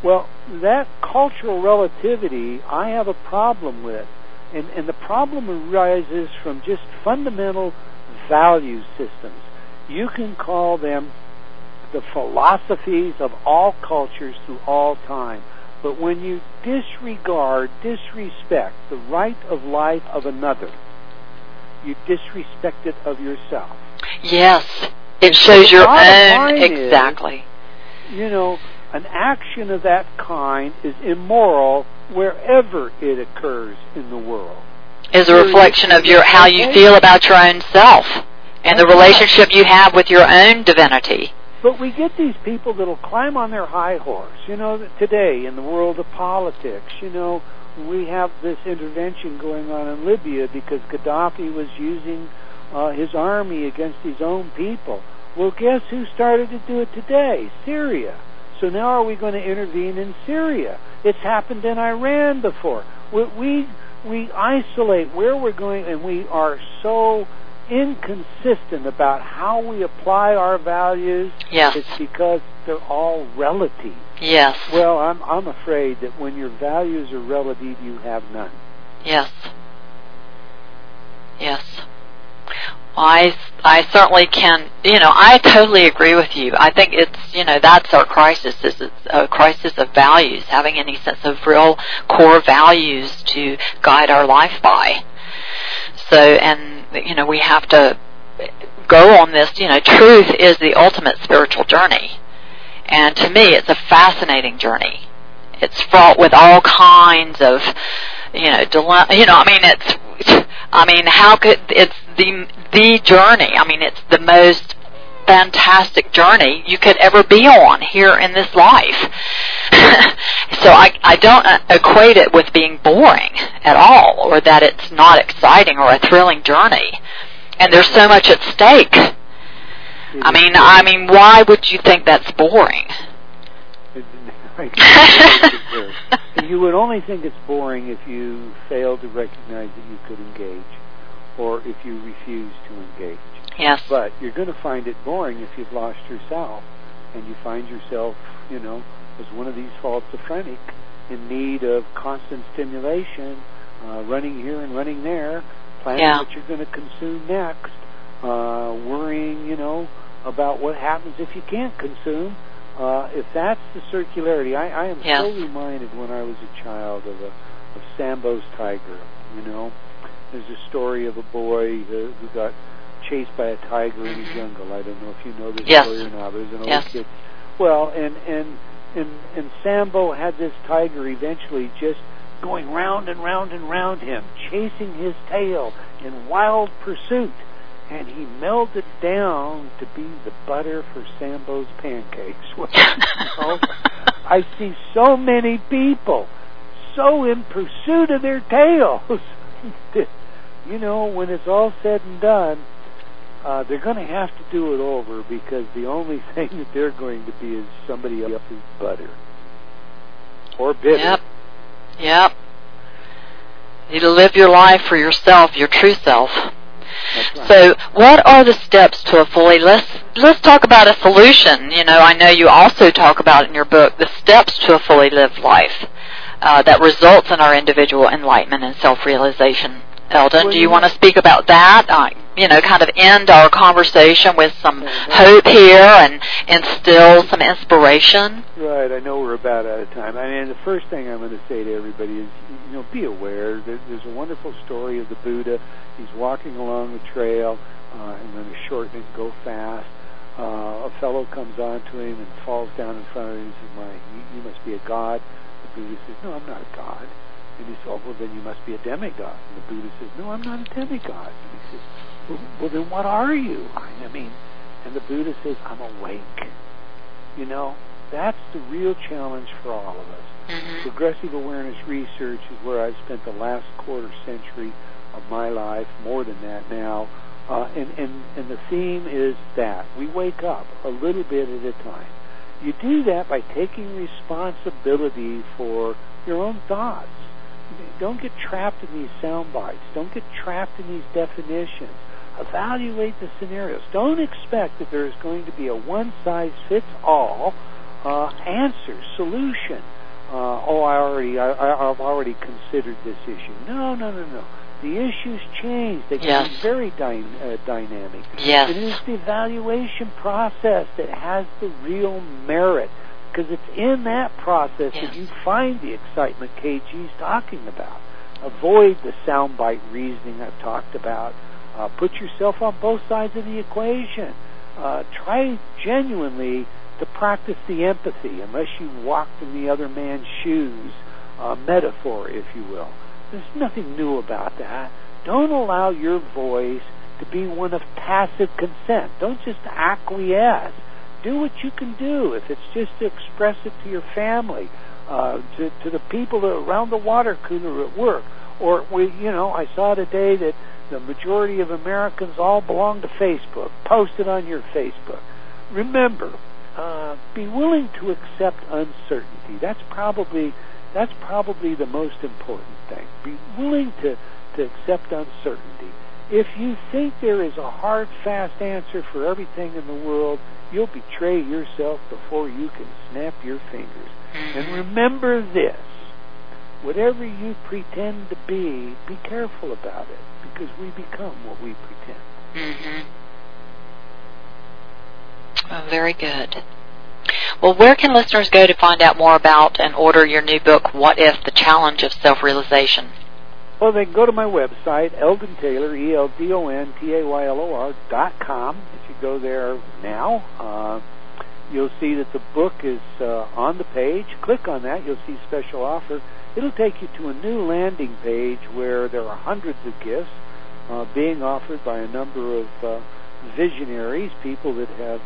Well, that cultural relativity I have a problem with. And, and the problem arises from just fundamental value systems. You can call them the philosophies of all cultures through all time. But when you disregard, disrespect the right of life of another, you disrespect it of yourself. Yes, it shows your own exactly. Is, you know, an action of that kind is immoral wherever it occurs in the world. Is a reflection of your how you feel about your own self and the relationship you have with your own divinity. But we get these people that'll climb on their high horse. You know, today in the world of politics, you know, we have this intervention going on in Libya because Gaddafi was using uh, his army against his own people. Well, guess who started to do it today? Syria. So now are we going to intervene in Syria? It's happened in Iran before. We we, we isolate where we're going, and we are so inconsistent about how we apply our values. Yes. It's because they're all relative. Yes. Well, I'm I'm afraid that when your values are relative, you have none. Yes. Yes. I, I certainly can, you know, I totally agree with you. I think it's, you know, that's our crisis, is a crisis of values, having any sense of real core values to guide our life by. So, and, you know, we have to go on this, you know, truth is the ultimate spiritual journey. And to me, it's a fascinating journey. It's fraught with all kinds of, you know, dilemma, you know, I mean, it's, I mean, how could, it's the, the journey. I mean, it's the most fantastic journey you could ever be on here in this life. so I, I don't uh, equate it with being boring at all, or that it's not exciting or a thrilling journey. And there's so much at stake. I mm-hmm. mean, I mean, why would you think that's boring? you would only think it's boring if you fail to recognize that you could engage, or if you refuse to engage. Yes. But you're going to find it boring if you've lost yourself, and you find yourself, you know, as one of these schizophrenic in need of constant stimulation, uh, running here and running there, planning Yeah. what you're going to consume next, uh, worrying, you know, about what happens if you can't consume. Uh, if that's the circularity, I, I am Yes. so reminded when I was a child of a of Sambo's tiger. You know, there's a story of a boy who, who got chased by a tiger in the jungle. I don't know if you know this Yes. story or not. But it was an old Yes. kid. Well, and and and and Sambo had this tiger eventually just going round and round and round him, chasing his tail in wild pursuit. And he melted down to be the butter for Sambo's pancakes. Well, you know, I see so many people so in pursuit of their tails. you know, when it's all said and done, uh, they're going to have to do it over because the only thing that they're going to be is somebody else's butter or bitter. Yep. Yep. You need to live your life for yourself, your true self. Right. So, what are the steps to a fully? Let's let's talk about a solution. You know, I know you also talk about in your book the steps to a fully lived life uh, that results in our individual enlightenment and self-realization. Eldon, do you want to speak about that? Uh, you know, kind of end our conversation with some hope here and instill some inspiration. Right, I know we're about out of time. I mean, the first thing I'm going to say to everybody is, you know, be aware. There- There's a wonderful story of the Buddha. He's walking along the trail. Uh, I'm going to shorten it go fast. Uh, a fellow comes on to him and falls down in front of him and says, "My, you, you must be a god." The Buddha says, "No, I'm not a god." And he "Oh, well, then you must be a demigod." And the Buddha says, "No, I'm not a demigod." And he says, "Well, well then what are you?" I mean, and the Buddha says, "I'm awake." You know, that's the real challenge for all of us. Mm-hmm. Progressive awareness research is where I've spent the last quarter century of my life, more than that now. Uh, and, and, and the theme is that we wake up a little bit at a time. You do that by taking responsibility for your own thoughts. Don't get trapped in these sound bites. Don't get trapped in these definitions. Evaluate the scenarios. Don't expect that there is going to be a one size fits all uh, answer, solution. Uh, oh, I already, I, I've already considered this issue. No, no, no, no. The issues change. They can Yes. be very dy- uh, dynamic. Yes. It is the evaluation process that has the real merit because it's in that process Yes. that you find the excitement KG's talking about. Avoid the soundbite reasoning I've talked about. Uh, put yourself on both sides of the equation. Uh, try genuinely to practice the empathy, unless you walked in the other man's shoes, uh, metaphor, if you will. There's nothing new about that. Don't allow your voice to be one of tacit consent. Don't just acquiesce. Do what you can do. If it's just to express it to your family, uh, to to the people around the water cooler at work, or we, you know, I saw today that the majority of Americans all belong to Facebook. Post it on your Facebook. Remember, uh, be willing to accept uncertainty. That's probably that's probably the most important thing. Be willing to, to accept uncertainty. If you think there is a hard, fast answer for everything in the world, you'll betray yourself before you can snap your fingers. Mm-hmm. And remember this whatever you pretend to be, be careful about it because we become what we pretend. Mm-hmm. Oh, very good. Well, where can listeners go to find out more about and order your new book, What If? The Challenge of Self Realization? Well, they go to my website, Eldon Taylor, E L D O N T A Y L O R dot com. If you go there now, uh, you'll see that the book is uh, on the page. Click on that, you'll see special offer. It'll take you to a new landing page where there are hundreds of gifts uh, being offered by a number of uh, visionaries, people that have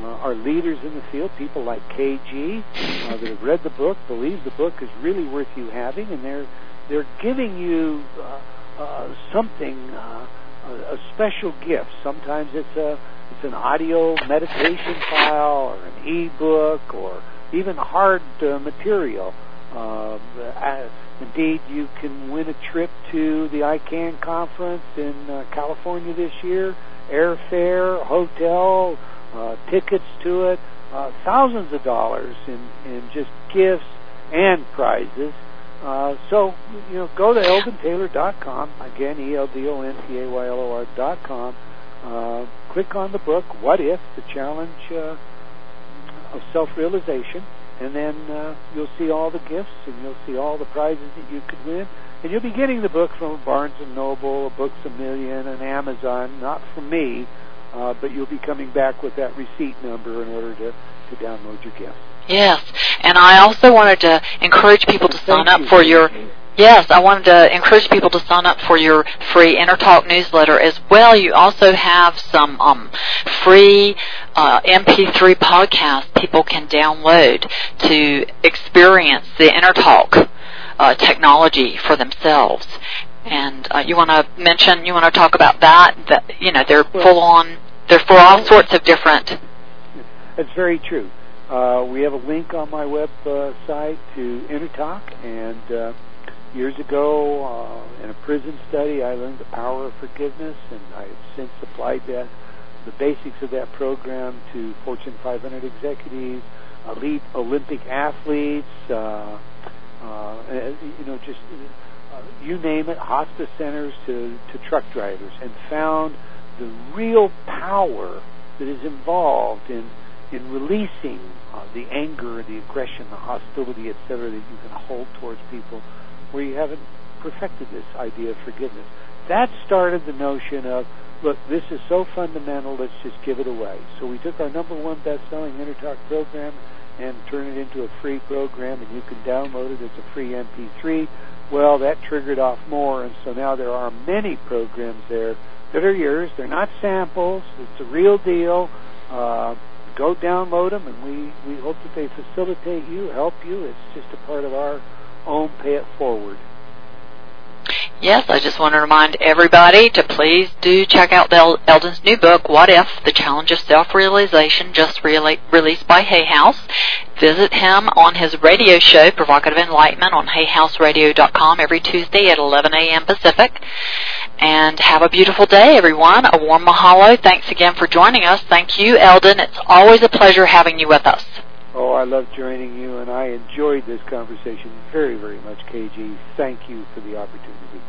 uh, are leaders in the field, people like KG uh, that have read the book, believe the book is really worth you having, and they're they're giving you uh, uh, something, uh, a, special gift. Sometimes it's a it's an audio meditation file or an e-book or even hard uh, material. Uh, uh, indeed, you can win a trip to the I Can conference in uh, California this year, airfare, hotel, uh, tickets to it, uh, thousands of dollars in, in just gifts and prizes. Uh, so, you know, go to eldontaylor.com, again, E-L-D-O-N-T-A-Y-L-O-R dot com. Uh, click on the book, What If? The Challenge uh, of Self-Realization, and then uh, you'll see all the gifts and you'll see all the prizes that you could win. And you'll be getting the book from Barnes & Noble, Books A Million, and Amazon, not from me, uh, but you'll be coming back with that receipt number in order to, to download your gift. Yes, and I also wanted to encourage people to sign up for your. Yes, I wanted to encourage people to sign up for your free InnerTalk newsletter as well. You also have some um, free uh, MP3 podcasts people can download to experience the InnerTalk uh, technology for themselves. And uh, you want to mention, you want to talk about that? That you know, they're full on. They're for all sorts of different. That's very true. Uh, we have a link on my website to InnerTalk, and uh, years ago uh, in a prison study, I learned the power of forgiveness, and I have since applied that, the basics of that program to Fortune 500 executives, elite Olympic athletes, uh, uh, you know, just you name it, hospice centers to, to truck drivers, and found the real power that is involved in in releasing uh, the anger, the aggression, the hostility, etc., that you can hold towards people, where you haven't perfected this idea of forgiveness. That started the notion of, look, this is so fundamental, let's just give it away. So we took our number one best-selling InnerTalk program and turned it into a free program, and you can download it as a free MP3. Well, that triggered off more, and so now there are many programs there that are yours. They're not samples. It's a real deal. Uh, go download them, and we, we hope that they facilitate you, help you. It's just a part of our own pay it forward. Yes, I just want to remind everybody to please do check out El- Eldon's new book, What If? The Challenge of Self-Realization, just released by Hay House. Visit him on his radio show, Provocative Enlightenment, on hayhouseradio.com every Tuesday at 11 a.m. Pacific. And have a beautiful day, everyone. A warm mahalo. Thanks again for joining us. Thank you, Eldon. It's always a pleasure having you with us. Oh, I love joining you, and I enjoyed this conversation very, very much, KG. Thank you for the opportunity.